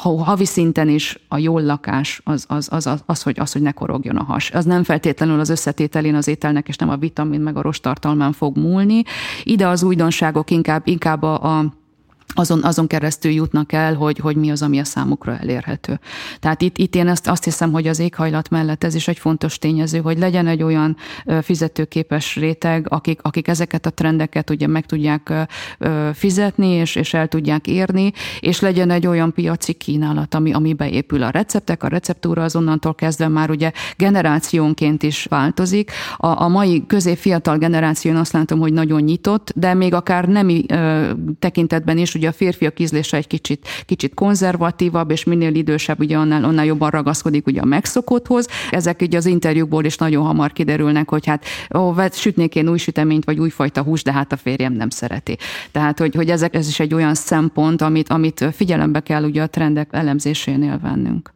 havi szinten is a jól lakás az, az, az, az, az, hogy, az, hogy ne korogjon a has. Az nem feltétlenül az összetételén az ételnek, és nem a vitamin meg a rostartalmán fog múlni. Ide az újdonságok inkább, inkább a, a azon, azon keresztül jutnak el, hogy, hogy mi az, ami a számukra elérhető. Tehát itt, itt én ezt azt hiszem, hogy az éghajlat mellett ez is egy fontos tényező, hogy legyen egy olyan fizetőképes réteg, akik, akik ezeket a trendeket ugye meg tudják fizetni, és, és el tudják érni, és legyen egy olyan piaci kínálat, ami, ami beépül a receptek, a receptúra azonnantól kezdve már ugye generációnként is változik. A, a mai közép-fiatal generáción azt látom, hogy nagyon nyitott, de még akár nemi tekintetben is, ugye a férfiak ízlése egy kicsit, kicsit konzervatívabb, és minél idősebb, ugye annál, annál jobban ragaszkodik ugye a megszokotthoz. Ezek ugye az interjúkból is nagyon hamar kiderülnek, hogy hát ó, sütnék én új süteményt, vagy újfajta hús, de hát a férjem nem szereti. Tehát, hogy, hogy ezek, ez is egy olyan szempont, amit, amit figyelembe kell ugye a trendek elemzésénél vennünk.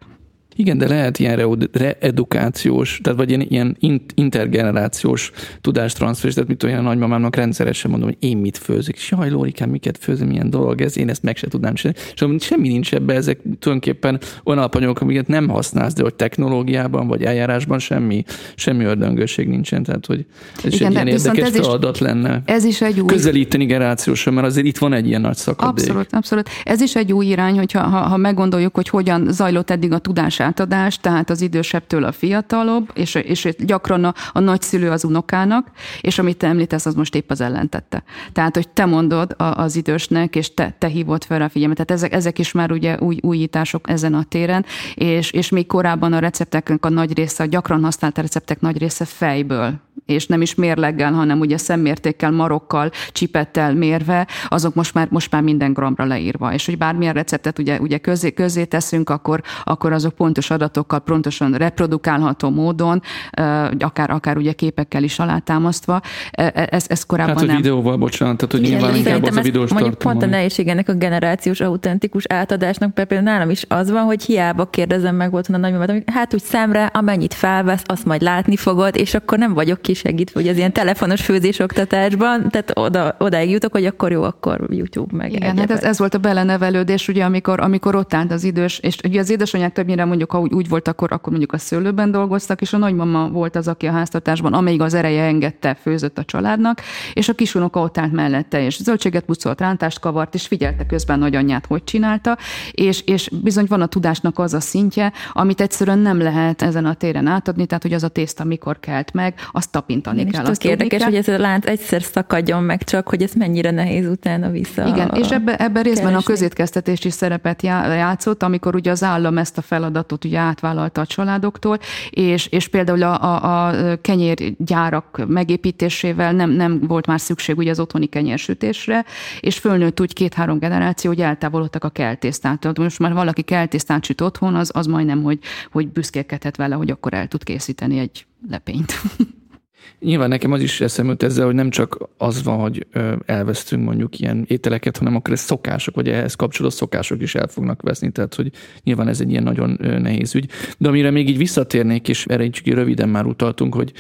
Igen, de lehet ilyen reedukációs, tehát vagy ilyen, ilyen intergenerációs tudástranszfer, tehát mit olyan nagymamámnak rendszeresen mondom, hogy én mit főzök, és jaj, Lórikám, miket főzöm, milyen dolog ez, én ezt meg se tudnám csinálni. És semmi nincs ebbe, ezek tulajdonképpen olyan alapanyagok, amiket nem használsz, de hogy technológiában vagy eljárásban semmi, semmi ördöngőség nincsen, tehát hogy ez Igen, egy ilyen érdekes ez feladat is, lenne.
Ez is egy új...
Közelíteni generációsan, mert azért itt van egy ilyen nagy szakadék.
Abszolút, abszolút. Ez is egy új irány, hogyha ha, ha meggondoljuk, hogy hogyan zajlott eddig a tudás átadás, tehát az idősebbtől a fiatalabb, és, és gyakran a, a nagyszülő az unokának, és amit te említesz, az most épp az ellentette. Tehát, hogy te mondod a, az idősnek, és te, te hívod fel a figyelmet. Tehát ezek, ezek is már ugye új, újítások ezen a téren, és, és még korábban a recepteknek a nagy része, a gyakran használt receptek nagy része fejből és nem is mérleggel, hanem ugye szemmértékkel, marokkal, csipettel mérve, azok most már, most már minden gramra leírva. És hogy bármilyen receptet ugye, ugye közé, közé teszünk, akkor, akkor azok pontos adatokkal, pontosan reprodukálható módon, akár, akár ugye képekkel is alátámasztva. E, e, ez, ez korábban
hát,
nem.
videóval, bocsánat, tehát hogy Igen, nyilván inkább az a videós
Mondjuk pont a nehézség ennek a generációs autentikus átadásnak, például nálam is az van, hogy hiába kérdezem meg volt a nagymamát, hát úgy szemre, amennyit felvesz, azt majd látni fogod, és akkor nem vagyok kisegítve, hogy az ilyen telefonos főzésoktatásban, tehát oda, odáig jutok, hogy akkor jó, akkor YouTube meg.
Igen, hát ez, ez, volt a belenevelődés, ugye, amikor, amikor ott állt az idős, és ugye az édesanyák többnyire mondjuk, ha úgy, úgy volt, akkor, akkor mondjuk a szőlőben dolgoztak, és a nagymama volt az, aki a háztartásban, amíg az ereje engedte, főzött a családnak, és a kisunoka ott állt mellette, és zöldséget pucolt, rántást kavart, és figyelte közben nagyanyját, hogy csinálta, és, és bizony van a tudásnak az a szintje, amit egyszerűen nem lehet ezen a téren átadni, tehát hogy az a tészta mikor kelt meg, azt tapintani Igen, kell.
És azt érdekes, kell. hogy ez a lánc egyszer szakadjon meg csak, hogy ez mennyire nehéz utána vissza.
Igen, és ebben ebbe részben keresni. a közétkeztetés is szerepet játszott, amikor ugye az állam ezt a feladatot ugye átvállalta a családoktól, és, és például a, a, a kenyérgyárak megépítésével nem, nem volt már szükség ugye az otthoni kenyérsütésre, és fölnőtt úgy két-három generáció, hogy eltávolodtak a keltésztától. Most már valaki keltésztát süt otthon, az, az majdnem, hogy, hogy büszkélkedhet vele, hogy akkor el tud készíteni egy lepényt.
Nyilván nekem az is eszemült ezzel, hogy nem csak az van, hogy elvesztünk mondjuk ilyen ételeket, hanem akkor ez szokások, vagy ehhez kapcsolódó szokások is el fognak veszni, tehát hogy nyilván ez egy ilyen nagyon nehéz ügy. De amire még így visszatérnék, és erre így röviden már utaltunk, hogy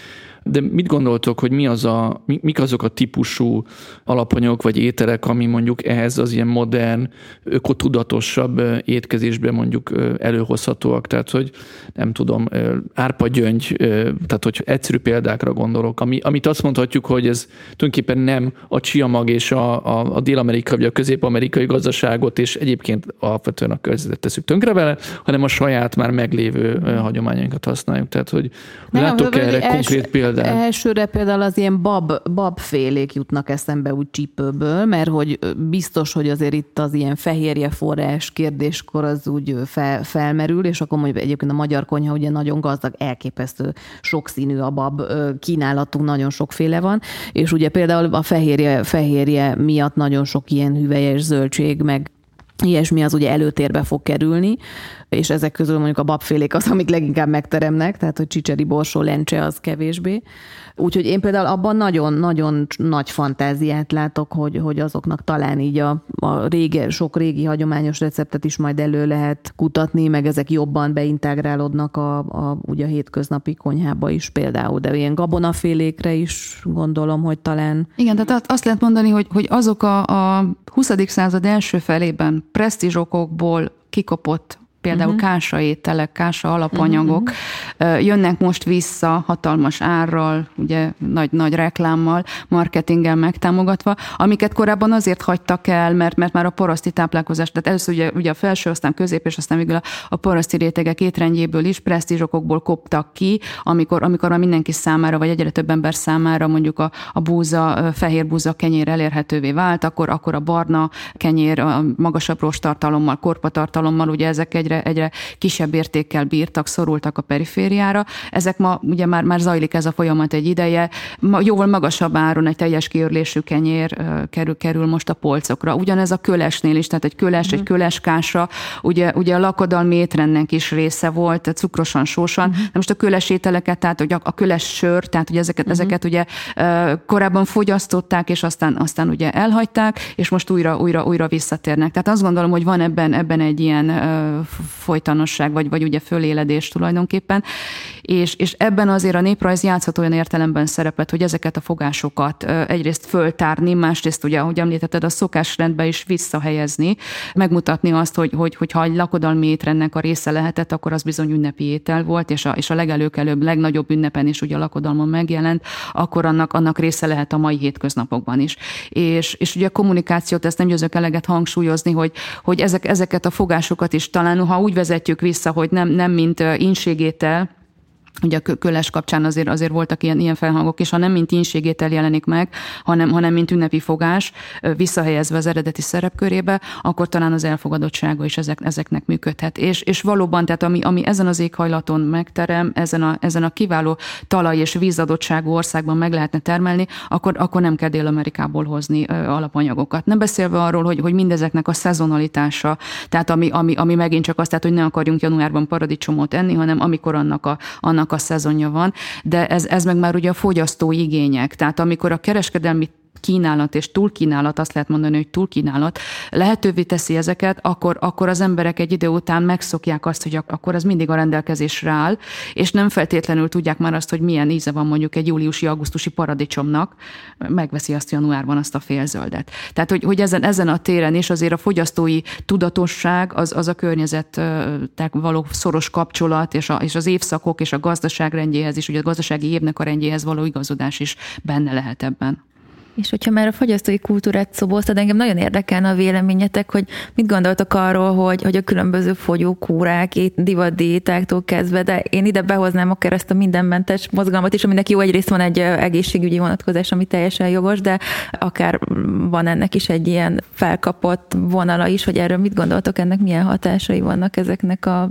de mit gondoltok, hogy mi az a, mik azok a típusú alapanyagok vagy ételek, ami mondjuk ehhez az ilyen modern, ökotudatosabb étkezésben mondjuk előhozhatóak? Tehát, hogy nem tudom, árpagyöngy, tehát hogy egyszerű példákra gondolok, ami, amit azt mondhatjuk, hogy ez tulajdonképpen nem a csiamag és a, a, a dél-amerikai vagy a közép-amerikai gazdaságot és egyébként alapvetően a környezetet teszük tönkre vele, hanem a saját már meglévő hagyományainkat használjuk. Tehát, hogy nem, látok erre konkrét példát?
Például? Elsőre például az ilyen bab, babfélék jutnak eszembe úgy csípőből, mert hogy biztos, hogy azért itt az ilyen fehérje forrás kérdéskor az úgy fel, felmerül, és akkor mondjuk egyébként a magyar konyha ugye nagyon gazdag, elképesztő sokszínű a bab kínálatunk, nagyon sokféle van, és ugye például a fehérje, fehérje miatt nagyon sok ilyen hüvelyes zöldség, meg ilyesmi az ugye előtérbe fog kerülni, és ezek közül mondjuk a babfélék az, amik leginkább megteremnek, tehát hogy csicseri, borsó, lencse az kevésbé. Úgyhogy én például abban nagyon-nagyon nagy fantáziát látok, hogy, hogy azoknak talán így a, a rége, sok régi hagyományos receptet is majd elő lehet kutatni, meg ezek jobban beintegrálódnak a, a, ugye a hétköznapi konyhába is például, de ilyen gabonafélékre is gondolom, hogy talán.
Igen, tehát azt lehet mondani, hogy, hogy azok a, a 20. század első felében presztízsokokból kikopott például uh-huh. kása ételek, kása alapanyagok, uh-huh. jönnek most vissza hatalmas árral, ugye nagy, nagy reklámmal, marketinggel megtámogatva, amiket korábban azért hagytak el, mert, mert már a paraszti táplálkozás, tehát először ugye, ugye a felső, aztán közép, és aztán végül a, a paraszti rétegek étrendjéből is presztízsokokból koptak ki, amikor, amikor már mindenki számára, vagy egyre több ember számára mondjuk a, a búza, fehér búza kenyér elérhetővé vált, akkor, akkor a barna kenyér a magasabb rostartalommal, korpatartalommal, ugye ezek egyre, egyre kisebb értékkel bírtak, szorultak a perifériára. Ezek ma ugye már, már zajlik ez a folyamat egy ideje, ma, jóval magasabb áron egy teljes kiörlésű kenyér kerül, kerül most a polcokra. Ugyanez a kölesnél is, tehát egy köles, mm. egy mhm. köleskása, ugye, ugye a lakodalmi étrendnek is része volt, cukrosan, sósan. Mm. De most a köles ételeket, tehát ugye a köles sör, tehát ugye ezeket, mm. ezeket ugye korábban fogyasztották, és aztán, aztán ugye elhagyták, és most újra, újra, újra visszatérnek. Tehát azt gondolom, hogy van ebben, ebben egy ilyen folytonosság, vagy, vagy ugye föléledés tulajdonképpen, és, és ebben azért a néprajz játszhat olyan értelemben szerepet, hogy ezeket a fogásokat egyrészt föltárni, másrészt ugye, ahogy említetted, a szokásrendbe is visszahelyezni, megmutatni azt, hogy, hogy, hogy ha egy lakodalmi étrendnek a része lehetett, akkor az bizony ünnepi étel volt, és a, és a legelőkelőbb, legnagyobb ünnepen is ugye a lakodalmon megjelent, akkor annak, annak része lehet a mai hétköznapokban is. És, és ugye a kommunikációt, ezt nem győzök eleget hangsúlyozni, hogy, hogy ezek, ezeket a fogásokat is talán, ha úgy vezetjük vissza, hogy nem, nem mint inségétel, Ugye a köles kapcsán azért, azért voltak ilyen, ilyen felhangok, és ha nem mint ínségétel jelenik meg, hanem, hanem mint ünnepi fogás, visszahelyezve az eredeti szerepkörébe, akkor talán az elfogadottsága is ezek, ezeknek működhet. És, és valóban, tehát ami, ami ezen az éghajlaton megterem, ezen a, ezen a kiváló talaj és vízadottságú országban meg lehetne termelni, akkor, akkor nem kell Dél-Amerikából hozni alapanyagokat. Nem beszélve arról, hogy, hogy mindezeknek a szezonalitása, tehát ami, ami, ami megint csak azt, tehát, hogy ne akarjunk januárban paradicsomot enni, hanem amikor annak a, annak annak a szezonja van, de ez, ez meg már ugye a fogyasztó igények. Tehát amikor a kereskedelmi kínálat és túlkínálat, azt lehet mondani, hogy túlkínálat lehetővé teszi ezeket, akkor, akkor az emberek egy idő után megszokják azt, hogy akkor az mindig a rendelkezésre áll, és nem feltétlenül tudják már azt, hogy milyen íze van mondjuk egy júliusi-augusztusi paradicsomnak, megveszi azt januárban azt a félzöldet. Tehát, hogy, hogy ezen, ezen a téren is azért a fogyasztói tudatosság, az, az a környezettel való szoros kapcsolat, és, a, és az évszakok és a gazdaság rendjéhez is, ugye a gazdasági évnek a rendjéhez való igazodás is benne lehet ebben.
És hogyha már a fogyasztói kultúrát szoboztad, engem nagyon érdekelne a véleményetek, hogy mit gondoltok arról, hogy, hogy a különböző fogyókúrák, divaddiétáktól kezdve, de én ide behoznám akár ezt a mindenmentes mozgalmat is, aminek jó egyrészt van egy egészségügyi vonatkozás, ami teljesen jogos, de akár van ennek is egy ilyen felkapott vonala is, hogy erről mit gondoltok, ennek milyen hatásai vannak ezeknek a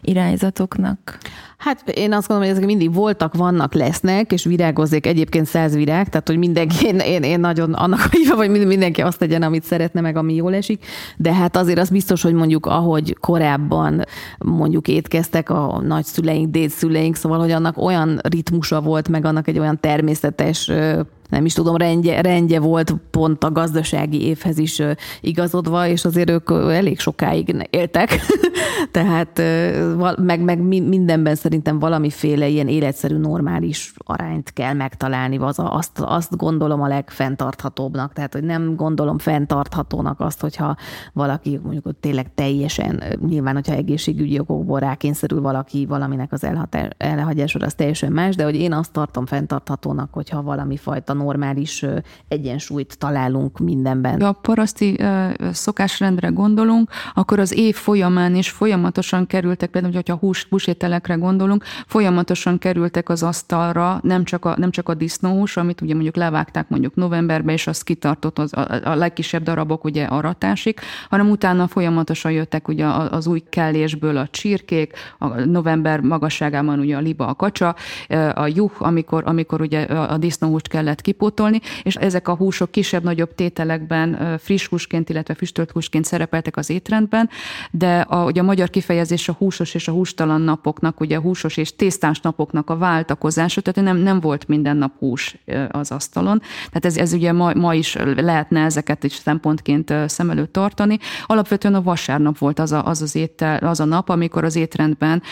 irányzatoknak?
Hát én azt gondolom, hogy ezek mindig voltak, vannak, lesznek, és virágozzék egyébként száz virág, tehát hogy mindenki, én, én, én nagyon annak hívva, hogy mindenki azt tegyen, amit szeretne, meg ami jól esik, de hát azért az biztos, hogy mondjuk ahogy korábban mondjuk étkeztek a nagyszüleink, dédszüleink, szóval, hogy annak olyan ritmusa volt, meg annak egy olyan természetes nem is tudom, rendje, rendje volt pont a gazdasági évhez is igazodva, és azért ők elég sokáig éltek. Tehát meg, meg mindenben szerintem valamiféle ilyen életszerű, normális arányt kell megtalálni. Az, azt, azt gondolom a legfenntarthatóbbnak. Tehát, hogy nem gondolom fenntarthatónak azt, hogyha valaki mondjuk ott tényleg teljesen, nyilván, hogyha egészségügyi okokból rákényszerül valaki valaminek az elhagyásra, az teljesen más, de hogy én azt tartom fenntarthatónak, hogyha valami fajta normális egyensúlyt találunk mindenben.
Ha a paraszti szokásrendre gondolunk, akkor az év folyamán is folyamatosan kerültek, például, hogyha hús, húsételekre gondolunk, folyamatosan kerültek az asztalra nem csak a, nem csak a disznóhús, amit ugye mondjuk levágták mondjuk novemberben, és az kitartott az, a, a legkisebb darabok ugye aratásig, hanem utána folyamatosan jöttek ugye az új kellésből a csirkék, a november magasságában ugye a liba, a kacsa, a juh, amikor, amikor ugye a disznóhúst kellett kipótolni, és ezek a húsok kisebb-nagyobb tételekben friss húsként, illetve füstölt húsként szerepeltek az étrendben, de a, ugye a magyar kifejezés a húsos és a hústalan napoknak, ugye a húsos és tésztás napoknak a váltakozása, tehát nem, nem volt minden nap hús az asztalon. Tehát ez, ez ugye ma, ma is lehetne ezeket is szempontként szem előtt tartani. Alapvetően a vasárnap volt az a, az, az, étel, az a nap, amikor az étrendben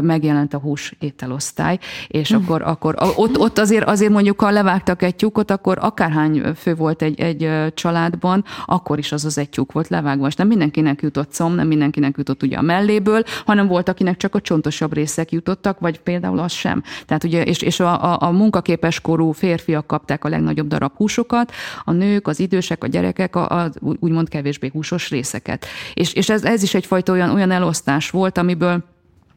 megjelent a hús ételosztály, és mm. akkor, akkor ott, ott azért, azért mondjuk, ha levágtak egy tyúkot, akkor akárhány fő volt egy, egy családban, akkor is az az egy tyúk volt levágva. És nem mindenkinek jutott szom, nem mindenkinek jutott ugye a melléből, hanem volt, akinek csak a csontosabb részek jutottak, vagy például az sem. Tehát ugye, és, és a, a, a munkaképes korú férfiak kapták a legnagyobb darab húsokat, a nők, az idősek, a gyerekek a, a úgymond kevésbé húsos részeket. És, és ez, ez is egyfajta olyan, olyan elosztás volt, amiből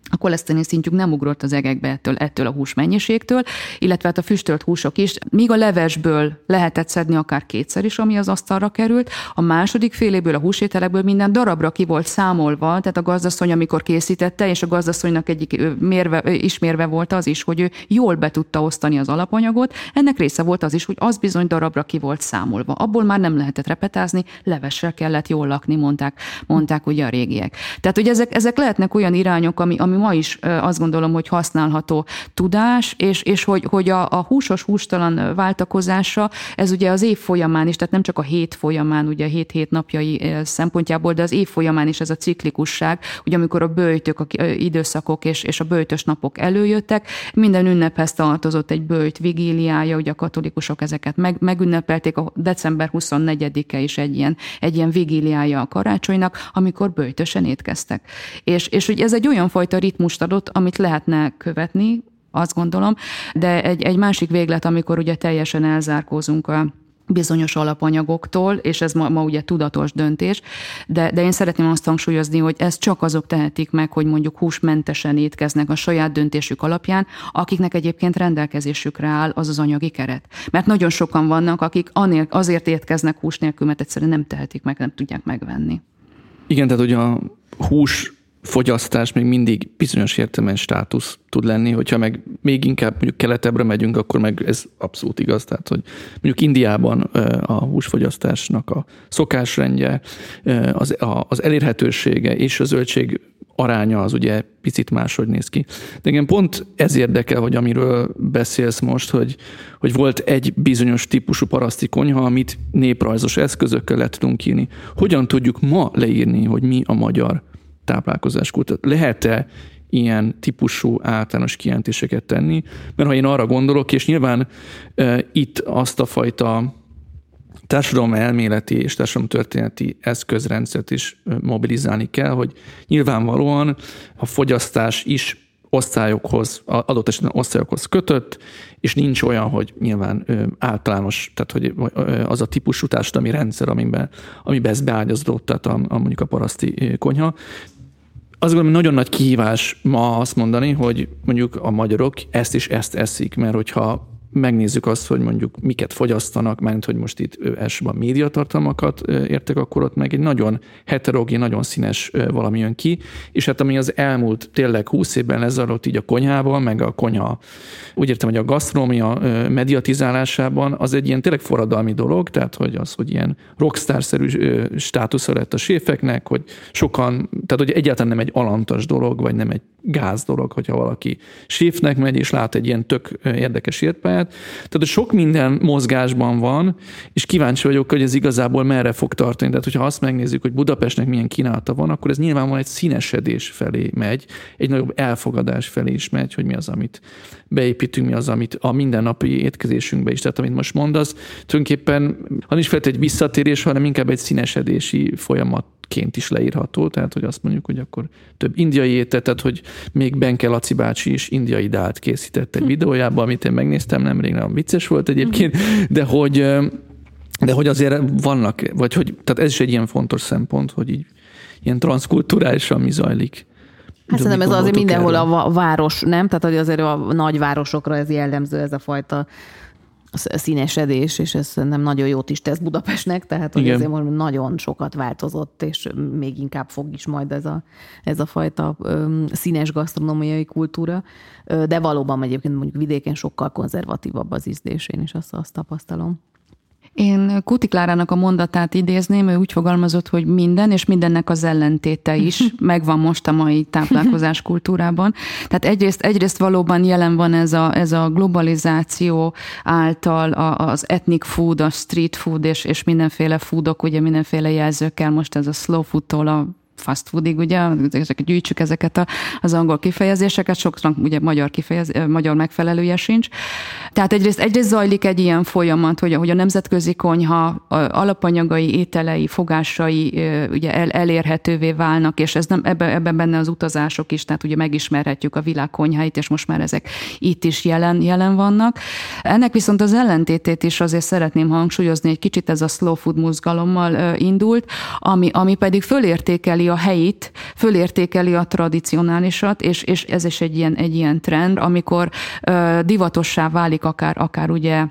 a koleszterin szintjük nem ugrott az egekbe ettől, ettől a hús mennyiségtől, illetve hát a füstölt húsok is. Míg a levesből lehetett szedni akár kétszer is, ami az asztalra került, a második féléből, a húsételekből minden darabra ki volt számolva, tehát a gazdaszony, amikor készítette, és a gazdaszonynak egyik mérve, ismérve volt az is, hogy ő jól be tudta osztani az alapanyagot, ennek része volt az is, hogy az bizony darabra ki volt számolva. Abból már nem lehetett repetázni, levessel kellett jól lakni, mondták, mondták ugye a régiek. Tehát, hogy ezek, ezek lehetnek olyan irányok, ami, ami ma is azt gondolom, hogy használható tudás, és, és hogy, hogy a, a húsos hústalan váltakozása, ez ugye az év folyamán is, tehát nem csak a hét folyamán, ugye a hét-hét napjai szempontjából, de az év folyamán is ez a ciklikusság, ugye amikor a bőjtök, a időszakok és, és a bőjtös napok előjöttek, minden ünnephez tartozott egy bőjt vigíliája, ugye a katolikusok ezeket meg, megünnepelték, a december 24-e is egy ilyen, egy ilyen vigíliája a karácsonynak, amikor bőjtösen étkeztek. És, és hogy ez egy olyan fajta ritmust adott, amit lehetne követni, azt gondolom, de egy, egy másik véglet, amikor ugye teljesen elzárkózunk a bizonyos alapanyagoktól, és ez ma, ma ugye tudatos döntés, de, de én szeretném azt hangsúlyozni, hogy ezt csak azok tehetik meg, hogy mondjuk húsmentesen étkeznek a saját döntésük alapján, akiknek egyébként rendelkezésükre áll az az anyagi keret. Mert nagyon sokan vannak, akik azért étkeznek hús nélkül, mert egyszerűen nem tehetik meg, nem tudják megvenni.
Igen, tehát hogy a hús fogyasztás még mindig bizonyos értelemben státusz tud lenni, hogyha meg még inkább mondjuk keletebbre megyünk, akkor meg ez abszolút igaz. Tehát, hogy mondjuk Indiában a húsfogyasztásnak a szokásrendje, az, az elérhetősége és a zöldség aránya az ugye picit máshogy néz ki. De igen, pont ez érdekel, hogy amiről beszélsz most, hogy, hogy volt egy bizonyos típusú paraszti konyha, amit néprajzos eszközökkel le tudunk írni. Hogyan tudjuk ma leírni, hogy mi a magyar táplálkozás kutat. Lehet-e ilyen típusú általános kijelentéseket tenni? Mert ha én arra gondolok, és nyilván e, itt azt a fajta társadalom elméleti és társadalom történeti eszközrendszert is mobilizálni kell, hogy nyilvánvalóan a fogyasztás is osztályokhoz, adott esetben osztályokhoz kötött, és nincs olyan, hogy nyilván általános, tehát hogy az a típusú társadalmi rendszer, amiben, amiben ez beágyazódott, tehát a, a mondjuk a paraszti konyha azt gondolom, nagyon nagy kihívás ma azt mondani, hogy mondjuk a magyarok ezt is ezt eszik, mert hogyha megnézzük azt, hogy mondjuk miket fogyasztanak, mert hogy most itt elsősorban médiatartalmakat értek, akkor ott meg egy nagyon heterogén, nagyon színes valami jön ki, és hát ami az elmúlt tényleg húsz évben lezajlott így a konyhában, meg a konyha, úgy értem, hogy a gasztronómia mediatizálásában, az egy ilyen tényleg forradalmi dolog, tehát hogy az, hogy ilyen rockstar-szerű státusza lett a séfeknek, hogy sokan, tehát hogy egyáltalán nem egy alantas dolog, vagy nem egy gáz dolog, hogyha valaki séfnek megy, és lát egy ilyen tök érdekes értpályát. Tehát sok minden mozgásban van, és kíváncsi vagyok, hogy ez igazából merre fog tartani. Tehát, hogyha azt megnézzük, hogy Budapestnek milyen kínálata van, akkor ez nyilvánvalóan egy színesedés felé megy, egy nagyobb elfogadás felé is megy, hogy mi az, amit beépítünk, mi az, amit a mindennapi étkezésünkbe is. Tehát, amit most mondasz, tulajdonképpen ha is feltétlenül egy visszatérés, hanem inkább egy színesedési folyamat ként is leírható, tehát hogy azt mondjuk, hogy akkor több indiai étet, tehát hogy még Benke Laci bácsi is indiai dált készített egy hm. videójában, amit én megnéztem nemrég, nagyon vicces volt egyébként, de hogy, de hogy azért vannak, vagy hogy, tehát ez is egy ilyen fontos szempont, hogy így ilyen transzkulturálisan mi zajlik.
Hát szerintem ez azért mindenhol erről? a város, nem? Tehát hogy azért a nagyvárosokra ez jellemző, ez a fajta színesedés, és ez nem nagyon jót is tesz Budapestnek, tehát hogy azért most nagyon sokat változott, és még inkább fog is majd ez a, ez a fajta színes gasztronómiai kultúra, de valóban egyébként mondjuk vidéken sokkal konzervatívabb az ízlés, én is azt, azt tapasztalom.
Én Kuti Klárának a mondatát idézném, ő úgy fogalmazott, hogy minden, és mindennek az ellentéte is megvan most a mai táplálkozás kultúrában. Tehát egyrészt, egyrészt valóban jelen van ez a, ez a globalizáció által a, az ethnic food, a street food és, és mindenféle foodok, ugye mindenféle jelzőkkel, most ez a slow foodtól a fast foodig, ugye, ezeket gyűjtsük ezeket a, az angol kifejezéseket, sokszor ugye magyar, kifejez, magyar megfelelője sincs. Tehát egyrészt, egyrészt zajlik egy ilyen folyamat, hogy, hogy a nemzetközi konyha alapanyagai, ételei, fogásai ugye el, elérhetővé válnak, és ez nem, ebben ebbe benne az utazások is, tehát ugye megismerhetjük a világ konyháit, és most már ezek itt is jelen, jelen vannak. Ennek viszont az ellentétét is azért szeretném hangsúlyozni, egy kicsit ez a slow food mozgalommal indult, ami, ami pedig fölértékeli a helyit, fölértékeli a tradicionálisat, és, és ez is egy ilyen, egy ilyen trend, amikor divatossá válik akár, akár ugye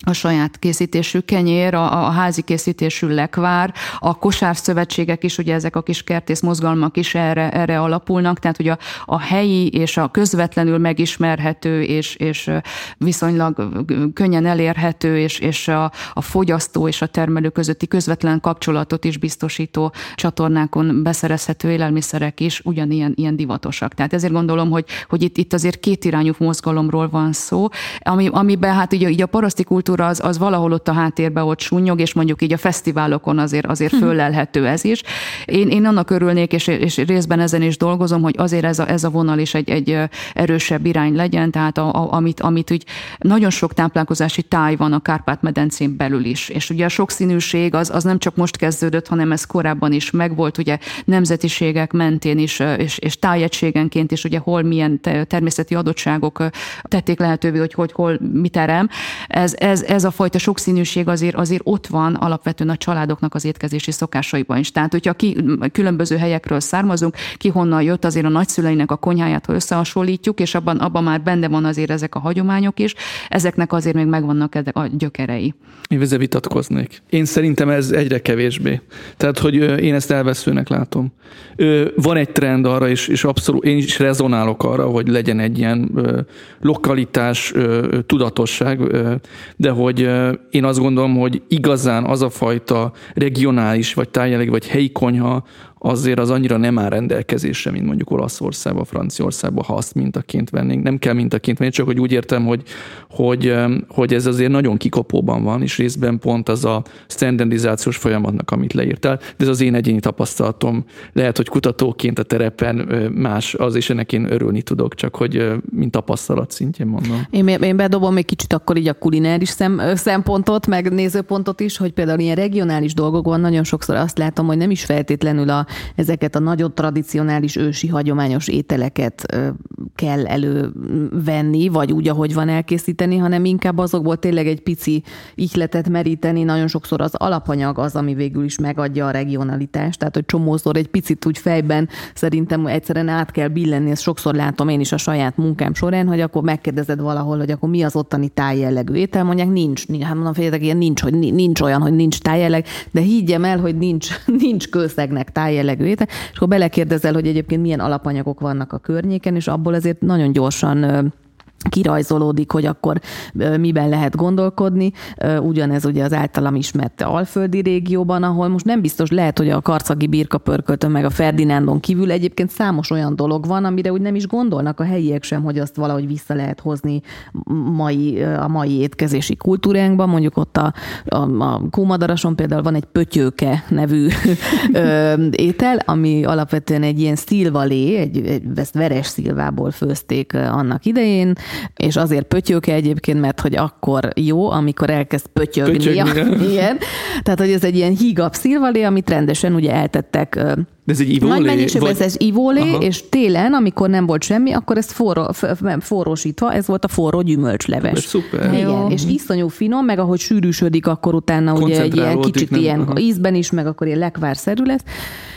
a saját készítésű kenyér, a, a házi készítésű lekvár, a kosárszövetségek is, ugye ezek a kis kertész mozgalmak is erre, erre alapulnak, tehát ugye a, a helyi és a közvetlenül megismerhető és, és viszonylag könnyen elérhető és, és a, a fogyasztó és a termelő közötti közvetlen kapcsolatot is biztosító csatornákon beszerezhető élelmiszerek is ugyanilyen ilyen divatosak. Tehát ezért gondolom, hogy, hogy itt, itt azért kétirányú mozgalomról van szó, ami, amiben hát ugye, ugye a paraszti kultúra az, az valahol ott a háttérbe ott súnyog, és mondjuk így a fesztiválokon azért, azért hm. föllelhető ez is. Én, én annak örülnék, és, és részben ezen is dolgozom, hogy azért ez a, ez a vonal is egy, egy erősebb irány legyen, tehát a, a, amit, amit úgy nagyon sok táplálkozási táj van a Kárpát-medencén belül is. És ugye a sokszínűség az, az nem csak most kezdődött, hanem ez korábban is megvolt, ugye nemzetiségek mentén is, és, és tájegységenként is, ugye hol milyen természeti adottságok tették lehetővé, hogy, hogy hol mit terem. Ez, ez, ez a fajta sokszínűség azért, azért ott van alapvetően a családoknak az étkezési szokásaiban is. Tehát, hogyha ki különböző helyekről származunk, ki honnan jött azért a nagyszüleinek a konyháját, ha összehasonlítjuk, és abban, abban már benne van azért ezek a hagyományok is, ezeknek azért még megvannak a gyökerei.
Én ezzel vitatkoznék. Én szerintem ez egyre kevésbé. Tehát, hogy én ezt elveszőnek látom. Van egy trend arra, és, és abszolút én is rezonálok arra, hogy legyen egy ilyen lokalitás, tudatosság, de hogy én azt gondolom, hogy igazán az a fajta regionális, vagy tájjelegi, vagy helyi konyha, azért az annyira nem áll rendelkezésre, mint mondjuk Olaszországban, Franciaországban, ha azt mintaként vennénk. Nem kell mintaként venni, csak hogy úgy értem, hogy, hogy, hogy ez azért nagyon kikapóban van, és részben pont az a standardizációs folyamatnak, amit leírtál, de ez az én egyéni tapasztalatom. Lehet, hogy kutatóként a terepen más az, és ennek én örülni tudok, csak hogy mint tapasztalat szintjén mondom.
Én, én bedobom még kicsit akkor így a kulináris szem, szempontot, meg nézőpontot is, hogy például ilyen regionális dolgokban nagyon sokszor azt látom, hogy nem is feltétlenül a ezeket a nagyon tradicionális ősi hagyományos ételeket kell elővenni, vagy úgy, ahogy van elkészíteni, hanem inkább azokból tényleg egy pici ihletet meríteni. Nagyon sokszor az alapanyag az, ami végül is megadja a regionalitást. Tehát, hogy csomószor egy picit úgy fejben szerintem egyszerűen át kell billenni, ezt sokszor látom én is a saját munkám során, hogy akkor megkérdezed valahol, hogy akkor mi az ottani tájjellegű étel, mondják, nincs, nincs hát mondom, féljetek, ilyen nincs, hogy nincs olyan, hogy nincs tájjelleg, de higgyem el, hogy nincs, nincs kőszegnek tájjelleg jellegű étel, és akkor belekérdezel, hogy egyébként milyen alapanyagok vannak a környéken, és abból azért nagyon gyorsan kirajzolódik, hogy akkor miben lehet gondolkodni. Ugyanez ugye az általam ismert alföldi régióban, ahol most nem biztos lehet, hogy a karcagi birkapörköltön meg a Ferdinándon kívül egyébként számos olyan dolog van, amire úgy nem is gondolnak a helyiek sem, hogy azt valahogy vissza lehet hozni mai, a mai étkezési kultúránkban. Mondjuk ott a, a, a Kómadarason például van egy pötyőke nevű étel, ami alapvetően egy ilyen szilvalé, egy, egy ezt veres szilvából főzték annak idején, és azért pötyöke egyébként, mert hogy akkor jó, amikor elkezd pötyögni. pötyögni. Igen. Tehát, hogy ez egy ilyen hígabb szilvalé, amit rendesen ugye eltettek
de ez egy ivólé?
Nagy mennyiségben vagy... ez ivólé, Aha. és télen, amikor nem volt semmi, akkor ezt forró, forrósítva, ez volt a forró gyümölcsleves. Ez
szuper.
Igen, Jó. és iszonyú finom, meg ahogy sűrűsödik, akkor utána ugye egy ilyen kicsit nem? ilyen Aha. ízben is, meg akkor ilyen lekvárszerű lesz.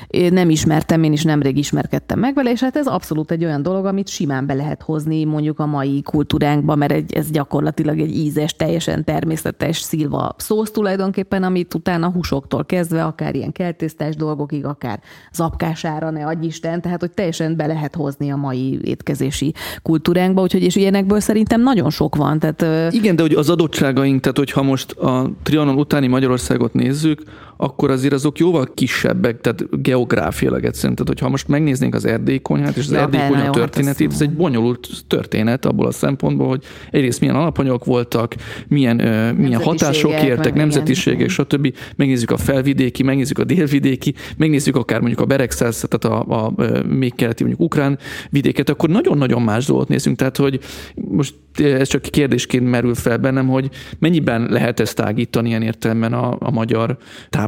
Én nem ismertem, én is nemrég ismerkedtem meg vele, és hát ez abszolút egy olyan dolog, amit simán be lehet hozni mondjuk a mai kultúránkba, mert egy, ez gyakorlatilag egy ízes, teljesen természetes szilva szósz tulajdonképpen, amit utána húsoktól kezdve, akár ilyen keltésztás dolgokig, akár zapkására, ne adj Isten, tehát hogy teljesen be lehet hozni a mai étkezési kultúránkba, úgyhogy és ilyenekből szerintem nagyon sok van. Tehát,
Igen, de hogy az adottságaink, tehát hogyha most a Trianon utáni Magyarországot nézzük, akkor azért azok jóval kisebbek, tehát geográfiailag egyszerűen. Tehát, hogyha most megnéznénk az erdélyi konyhát, és az ja, erdélyi konyha hát történetét, ez egy bonyolult történet abból a szempontból, hogy egyrészt milyen alapanyagok voltak, milyen, milyen hatások értek, nemzetiségek, stb. Megnézzük a felvidéki, megnézzük a délvidéki, megnézzük akár mondjuk a Beregszász, tehát a, a, a még keleti mondjuk ukrán vidéket, akkor nagyon-nagyon más dolgot nézünk. Tehát, hogy most ez csak kérdésként merül fel bennem, hogy mennyiben lehet ezt tágítani ilyen értelemben a, a magyar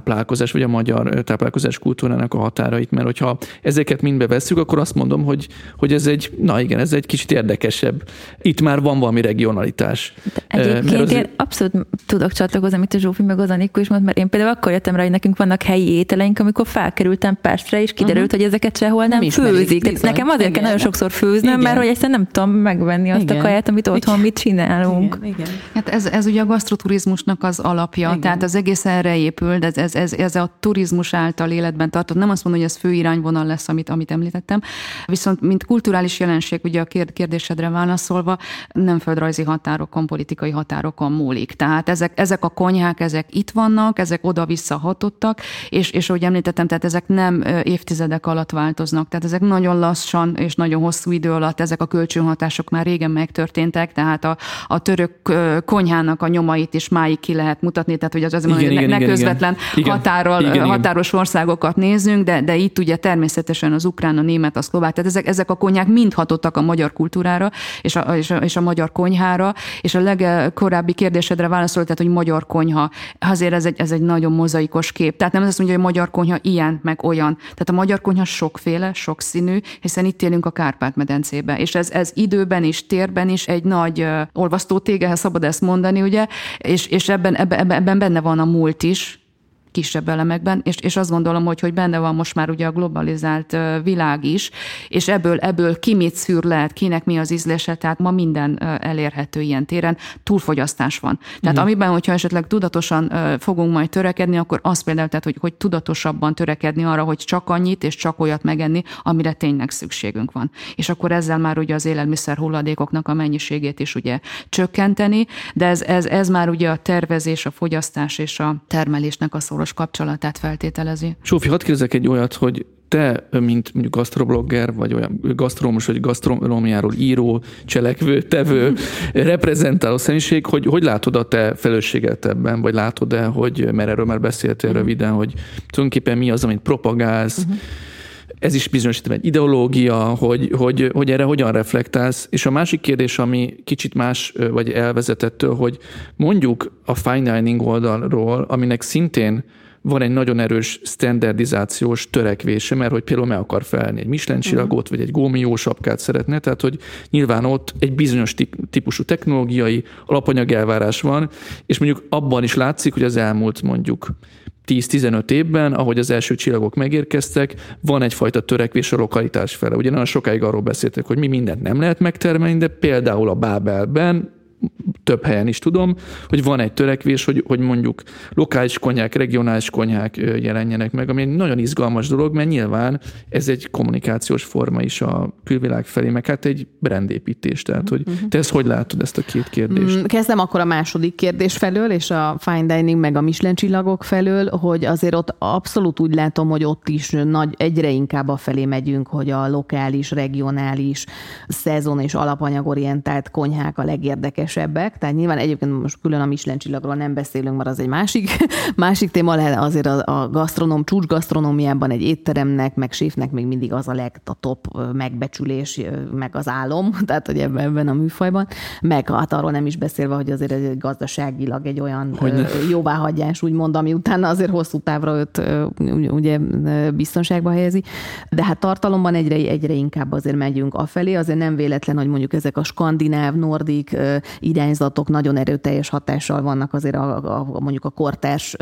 táplálkozás, vagy a magyar táplálkozás kultúrának a határait, mert hogyha ezeket mind bevesszük, akkor azt mondom, hogy, hogy ez egy, na igen, ez egy kicsit érdekesebb. Itt már van valami regionalitás.
De egyébként az... én abszolút tudok csatlakozni, amit a Zsófi meg az Anikó is mond, mert én például akkor jöttem rá, hogy nekünk vannak helyi ételeink, amikor felkerültem Pestre, és kiderült, uh-huh. hogy ezeket sehol nem, nem főzik. Bizony. Nekem azért kell nagyon sokszor főznöm, igen. mert hogy egyszerűen nem tudom megvenni azt igen. a kaját, amit otthon mit csinálunk.
Igen, igen. Hát ez, ez ugye a gasztroturizmusnak az alapja, igen. tehát az egész erre épül, de ez, ez, ez, ez a turizmus által életben tartott. Nem azt mondom, hogy ez fő irányvonal lesz, amit, amit említettem, viszont mint kulturális jelenség, ugye a kérdésedre válaszolva, nem földrajzi határokon, politikai határokon múlik. Tehát ezek, ezek a konyhák, ezek itt vannak, ezek oda-vissza hatottak, és, és ahogy említettem, tehát ezek nem évtizedek alatt változnak, tehát ezek nagyon lassan és nagyon hosszú idő alatt ezek a kölcsönhatások már régen megtörténtek, tehát a, a török konyhának a nyomait is máig ki lehet mutatni, tehát hogy az az, igen, hogy igen, ne, igen, közvetlen igen. Határól, igen, határos igen. országokat nézzünk, de, de itt ugye természetesen az ukrán, a német, a szlovák, tehát ezek, ezek a konyhák mind hatottak a magyar kultúrára és a, és a, és a magyar konyhára, és a legkorábbi kérdésedre válaszolt, tehát, hogy magyar konyha, azért ez egy, ez egy nagyon mozaikos kép. Tehát nem azt mondja, hogy magyar konyha ilyen, meg olyan. Tehát a magyar konyha sokféle, sokszínű, hiszen itt élünk a Kárpát-medencébe, és ez, ez időben is, térben is egy nagy uh, olvasztó tége, szabad ezt mondani, ugye, és, és ebben, ebben, ebben benne van a múlt is, kisebb elemekben, és, és azt gondolom, hogy, hogy benne van most már ugye a globalizált világ is, és ebből, ebből ki mit szűr lehet, kinek mi az ízlése, tehát ma minden elérhető ilyen téren, túlfogyasztás van. Tehát uh-huh. amiben, hogyha esetleg tudatosan fogunk majd törekedni, akkor az például, tehát, hogy, hogy tudatosabban törekedni arra, hogy csak annyit és csak olyat megenni, amire tényleg szükségünk van. És akkor ezzel már ugye az élelmiszer hulladékoknak a mennyiségét is ugye csökkenteni, de ez, ez, ez már ugye a tervezés, a fogyasztás és a termelésnek a szó szoros kapcsolatát feltételezi.
Sófi, hadd kérdezek egy olyat, hogy te, mint mondjuk gasztroblogger, vagy olyan gasztrómus, vagy gasztronómiáról író, cselekvő, tevő, reprezentáló személyiség, hogy hogy látod a te felelősséget ebben, vagy látod-e, hogy, mert erről már beszéltél uh-huh. röviden, hogy tulajdonképpen mi az, amit propagálsz, uh-huh ez is bizonyos egy ideológia, hogy, hogy, hogy erre hogyan reflektálsz. És a másik kérdés, ami kicsit más, vagy elvezetettől, hogy mondjuk a fine dining oldalról, aminek szintén van egy nagyon erős standardizációs törekvése, mert hogy például meg akar felni egy Michelin csillagot, vagy egy gómió sapkát szeretne, tehát hogy nyilván ott egy bizonyos típusú technológiai alapanyag elvárás van, és mondjuk abban is látszik, hogy az elmúlt mondjuk 10-15 évben, ahogy az első csillagok megérkeztek, van egyfajta törekvés a lokalitás fele. Ugye nagyon sokáig arról beszéltek, hogy mi mindent nem lehet megtermelni, de például a Bábelben több helyen is tudom, hogy van egy törekvés, hogy, hogy mondjuk lokális konyhák, regionális konyhák jelenjenek meg, ami egy nagyon izgalmas dolog, mert nyilván ez egy kommunikációs forma is a külvilág felé, meg hát egy brandépítés. Tehát, hogy uh-huh. te ezt hogy látod, ezt a két kérdést? Mm,
kezdem akkor a második kérdés felől, és a fine dining meg a Michelin csillagok felől, hogy azért ott abszolút úgy látom, hogy ott is nagy, egyre inkább a felé megyünk, hogy a lokális, regionális, szezon és alapanyagorientált konyhák a legérdekesebb értékesebbek, tehát nyilván egyébként most külön a Michelin csillagról nem beszélünk, mert az egy másik, másik téma lehet azért a, a gasztronóm, csúcs gasztronómiában egy étteremnek, meg séfnek még mindig az a leg a top megbecsülés, meg az álom, tehát hogy ebben, ebben a műfajban, meg hát arról nem is beszélve, hogy azért egy gazdaságilag egy olyan hogy jóváhagyás, úgymond, ami utána azért hosszú távra őt ugye biztonságba helyezi, de hát tartalomban egyre, egyre inkább azért megyünk afelé, azért nem véletlen, hogy mondjuk ezek a skandináv, nordik irányzatok nagyon erőteljes hatással vannak azért a, a, a mondjuk a kortárs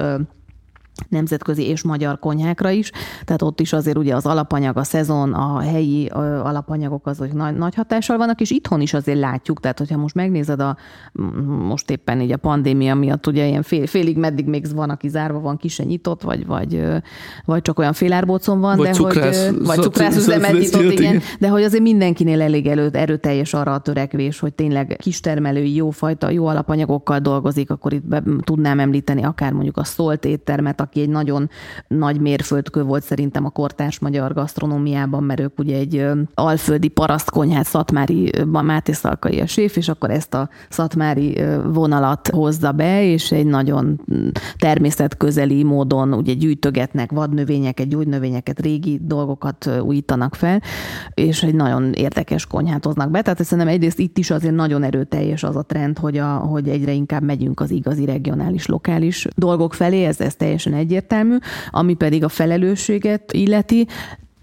nemzetközi és magyar konyhákra is, tehát ott is azért ugye az alapanyag, a szezon, a helyi alapanyagok azok nagy, nagy hatással vannak, és itthon is azért látjuk, tehát hogyha most megnézed a most éppen így a pandémia miatt ugye ilyen fél, félig meddig még van, aki zárva van, ki se nyitott, vagy, vagy, vagy csak olyan félárbócon van,
vagy de cukrász,
hogy, vagy cukrászüzemet nyitott, igen, igen, de hogy azért mindenkinél elég előtt erőteljes arra a törekvés, hogy tényleg kistermelői, jófajta, jó alapanyagokkal dolgozik, akkor itt be, tudnám említeni akár mondjuk a szólt éttermet, aki egy nagyon nagy mérföldkő volt szerintem a kortárs magyar gasztronómiában, mert ők ugye egy alföldi parasztkonyhát, Szatmári Máté Szalkai a séf, és akkor ezt a szatmári vonalat hozza be, és egy nagyon természetközeli módon ugye gyűjtögetnek vadnövényeket, gyógynövényeket, régi dolgokat újítanak fel, és egy nagyon érdekes konyhát hoznak be. Tehát szerintem egyrészt itt is azért nagyon erőteljes az a trend, hogy, a, hogy egyre inkább megyünk az igazi regionális, lokális dolgok felé, ez, ez teljesen egyértelmű, ami pedig a felelősséget illeti,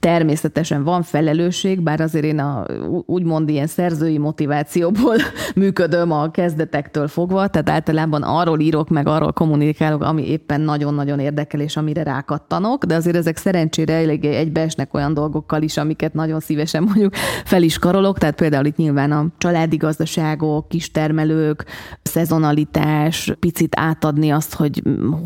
Természetesen van felelősség, bár azért én a, úgymond ilyen szerzői motivációból működöm a kezdetektől fogva, tehát általában arról írok, meg arról kommunikálok, ami éppen nagyon-nagyon érdekel, és amire rákattanok, de azért ezek szerencsére elég egybeesnek olyan dolgokkal is, amiket nagyon szívesen mondjuk fel is karolok, tehát például itt nyilván a családi gazdaságok, kistermelők, szezonalitás, picit átadni azt, hogy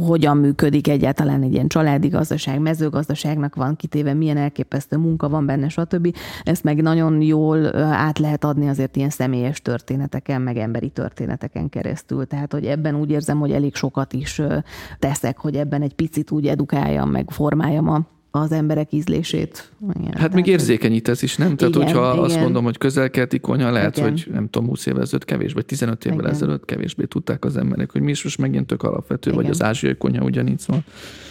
hogyan működik egyáltalán egy ilyen családi gazdaság, mezőgazdaságnak van kitéve, milyen elkép elképesztő munka van benne, stb. Ezt meg nagyon jól át lehet adni azért ilyen személyes történeteken, meg emberi történeteken keresztül. Tehát, hogy ebben úgy érzem, hogy elég sokat is teszek, hogy ebben egy picit úgy edukáljam, meg formáljam a az emberek ízlését.
Igen, hát még érzékenyítesz is, nem? Tehát, igen, hogyha igen. azt mondom, hogy közelkelti konyha, lehet, igen. hogy nem tudom, 20 évvel ezelőtt kevésbé, 15 évvel igen. ezelőtt kevésbé tudták az emberek, hogy mi is most megint tök alapvető, igen. vagy az ázsiai konyha ugyanígy van.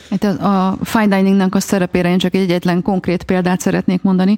Hát a fine diningnak a szerepére én csak egy egyetlen konkrét példát szeretnék mondani.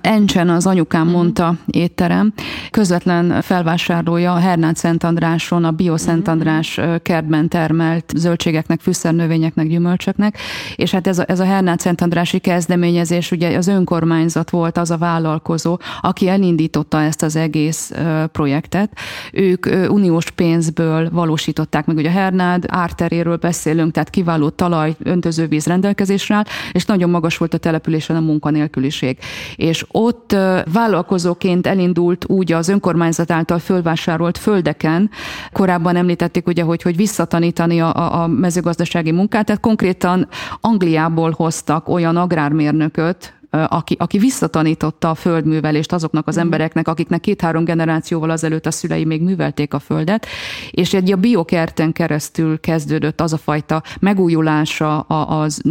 Encsen az anyukám uh-huh. mondta étterem, közvetlen felvásárlója a Hernát Szent Andráson, a Bio Szent mhm. András kertben termelt zöldségeknek, fűszernövényeknek, gyümölcsöknek, és hát ez a, ez a Hernát Szent Andrási kezdeményezés, ugye az önkormányzat volt az a vállalkozó, aki elindította ezt az egész projektet. Ők uniós pénzből valósították meg, ugye a Hernád árteréről beszélünk, tehát kiváló talaj öntözővíz rendelkezésre áll, és nagyon magas volt a településen a munkanélküliség. És ott vállalkozóként elindult úgy az önkormányzat által fölvásárolt földeken, korábban említették ugye, hogy, hogy visszatanítani a, a mezőgazdasági munkát, tehát konkrétan Angliából hoztak olyan agrármérnököt, aki, aki visszatanította a földművelést azoknak az mhm. embereknek, akiknek két-három generációval azelőtt a szülei még művelték a földet, és egy a biokerten keresztül kezdődött az a fajta megújulása az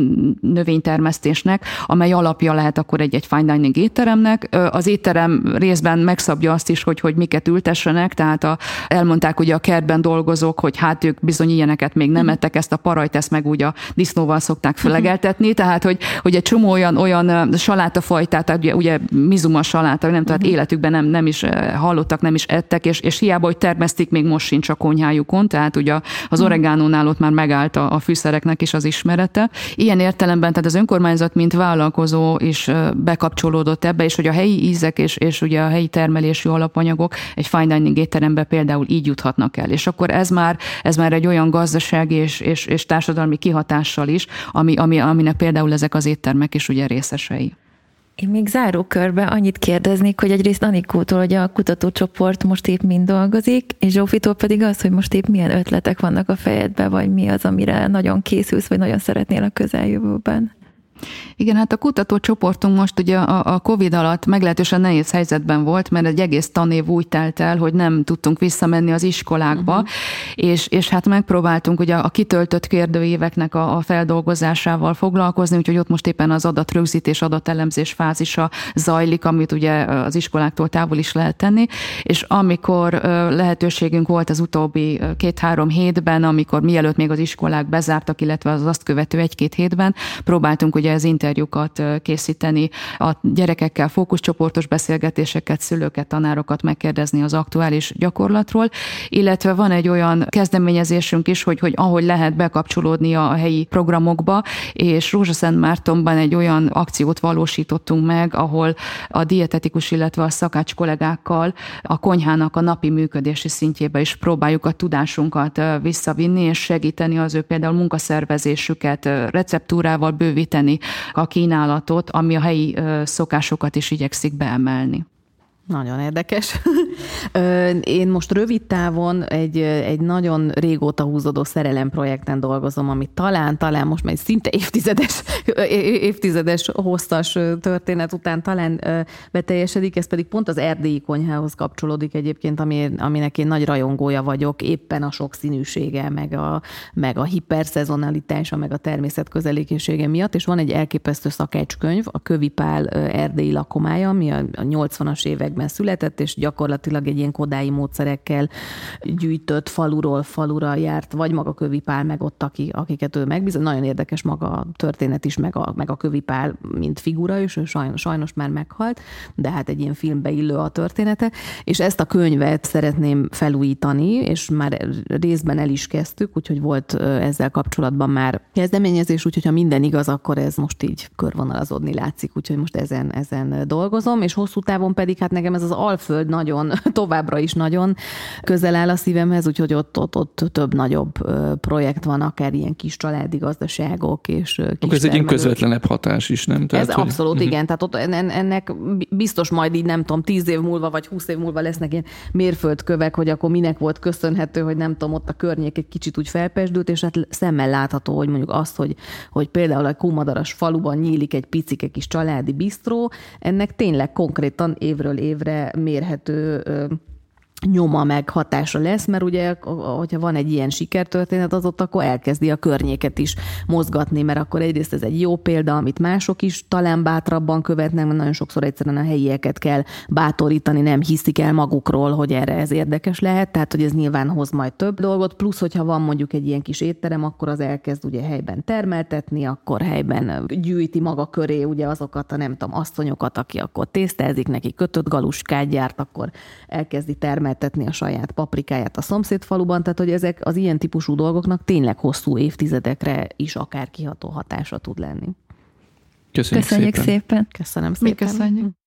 növénytermesztésnek, amely alapja lehet akkor egy, egy fine dining étteremnek. Az étterem részben megszabja azt is, hogy, hogy miket ültessenek, tehát a, elmondták ugye a kertben dolgozók, hogy hát ők bizony ilyeneket még nem mhm. ettek, ezt a parajt, ezt meg úgy a disznóval szokták mhm. felegeltetni, tehát hogy, hogy egy csomó olyan, olyan salátafajtát, tehát ugye, ugye mizuma saláta, nem, tehát uh-huh. életükben nem, nem is eh, hallottak, nem is ettek, és, és hiába, hogy termesztik, még most sincs a konyhájukon, tehát ugye az uh-huh. oregánónál ott már megállt a, a fűszereknek is az ismerete. Ilyen értelemben, tehát az önkormányzat, mint vállalkozó is eh, bekapcsolódott ebbe, és hogy a helyi ízek és, és ugye a helyi termelésű alapanyagok egy fine dining étterembe például így juthatnak el. És akkor ez már, ez már egy olyan gazdasági és, és, és társadalmi kihatással is, ami, ami, aminek például ezek az éttermek is ugye részesei.
Én még záró körbe annyit kérdeznék, hogy egyrészt Anikótól, hogy a kutatócsoport most épp mind dolgozik, és Zsófitól pedig az, hogy most épp milyen ötletek vannak a fejedbe, vagy mi az, amire nagyon készülsz, vagy nagyon szeretnél a közeljövőben.
Igen, hát a kutatócsoportunk most ugye a, a COVID alatt meglehetősen nehéz helyzetben volt, mert egy egész tanév úgy telt el, hogy nem tudtunk visszamenni az iskolákba, uh-huh. és, és hát megpróbáltunk ugye a kitöltött kérdőíveknek a, a feldolgozásával foglalkozni, úgyhogy ott most éppen az adatrögzítés, adatelemzés fázisa zajlik, amit ugye az iskoláktól távol is lehet tenni, és amikor lehetőségünk volt az utóbbi két-három hétben, amikor mielőtt még az iskolák bezártak, illetve az azt követő egy-két hétben, próbáltunk ugye az interjúkat készíteni, a gyerekekkel fókuszcsoportos beszélgetéseket, szülőket, tanárokat megkérdezni az aktuális gyakorlatról, illetve van egy olyan kezdeményezésünk is, hogy, hogy ahogy lehet bekapcsolódni a helyi programokba, és Rózsaszent Mártonban egy olyan akciót valósítottunk meg, ahol a dietetikus, illetve a szakács kollégákkal a konyhának a napi működési szintjébe is próbáljuk a tudásunkat visszavinni, és segíteni az ő például munkaszervezésüket receptúrával bővíteni a kínálatot, ami a helyi szokásokat is igyekszik beemelni.
Nagyon érdekes. Én most rövid távon egy, egy nagyon régóta húzódó szerelem projekten dolgozom, ami talán, talán most már szinte évtizedes, évtizedes hosszas történet után talán beteljesedik, ez pedig pont az erdélyi konyhához kapcsolódik egyébként, ami, aminek én nagy rajongója vagyok, éppen a sokszínűsége, meg a, meg a hiperszezonalitása, meg a természet közelékésége miatt, és van egy elképesztő szakácskönyv, a Kövipál erdélyi lakomája, ami a 80-as években években született, és gyakorlatilag egy ilyen kodái módszerekkel gyűjtött faluról falura járt, vagy maga Kövipál, meg ott, aki, akiket ő megbízott. Nagyon érdekes maga a történet is, meg a, meg a Kövipál, mint figura, és ő sajnos, sajnos már meghalt, de hát egy ilyen filmbe illő a története, és ezt a könyvet szeretném felújítani, és már részben el is kezdtük, úgyhogy volt ezzel kapcsolatban már kezdeményezés, úgyhogy ha minden igaz, akkor ez most így körvonalazódni látszik, úgyhogy most ezen, ezen dolgozom, és hosszú távon pedig hát nekem ez az Alföld nagyon, továbbra is nagyon közel áll a szívemhez, úgyhogy ott, ott, ott több nagyobb projekt van, akár ilyen kis családi gazdaságok és kis
Akkor ez egy ilyen közvetlenebb hatás is, nem?
Tehát, ez hogy... abszolút, uh-huh. igen. Tehát ott ennek biztos majd így nem tudom, tíz év múlva vagy húsz év múlva lesznek ilyen mérföldkövek, hogy akkor minek volt köszönhető, hogy nem tudom, ott a környék egy kicsit úgy felpesdült, és hát szemmel látható, hogy mondjuk azt, hogy, hogy például a Kómadaras faluban nyílik egy picike kis családi bistró, ennek tényleg konkrétan évről évre mérhető nyoma meg hatása lesz, mert ugye, hogyha van egy ilyen sikertörténet, az ott akkor elkezdi a környéket is mozgatni, mert akkor egyrészt ez egy jó példa, amit mások is talán bátrabban követnek, mert nagyon sokszor egyszerűen a helyieket kell bátorítani, nem hiszik el magukról, hogy erre ez érdekes lehet, tehát hogy ez nyilván hoz majd több dolgot, plusz, hogyha van mondjuk egy ilyen kis étterem, akkor az elkezd ugye helyben termeltetni, akkor helyben gyűjti maga köré ugye azokat a nem tudom, asszonyokat, aki akkor tésztázik, neki kötött galuskát gyárt, akkor elkezdi termelni termeltetni a saját paprikáját a szomszédfaluban, tehát hogy ezek az ilyen típusú dolgoknak tényleg hosszú évtizedekre is akár kiható hatása tud lenni.
Köszönjük,
Köszönjük szépen. szépen.
Köszönöm szépen.
Mi köszönjük.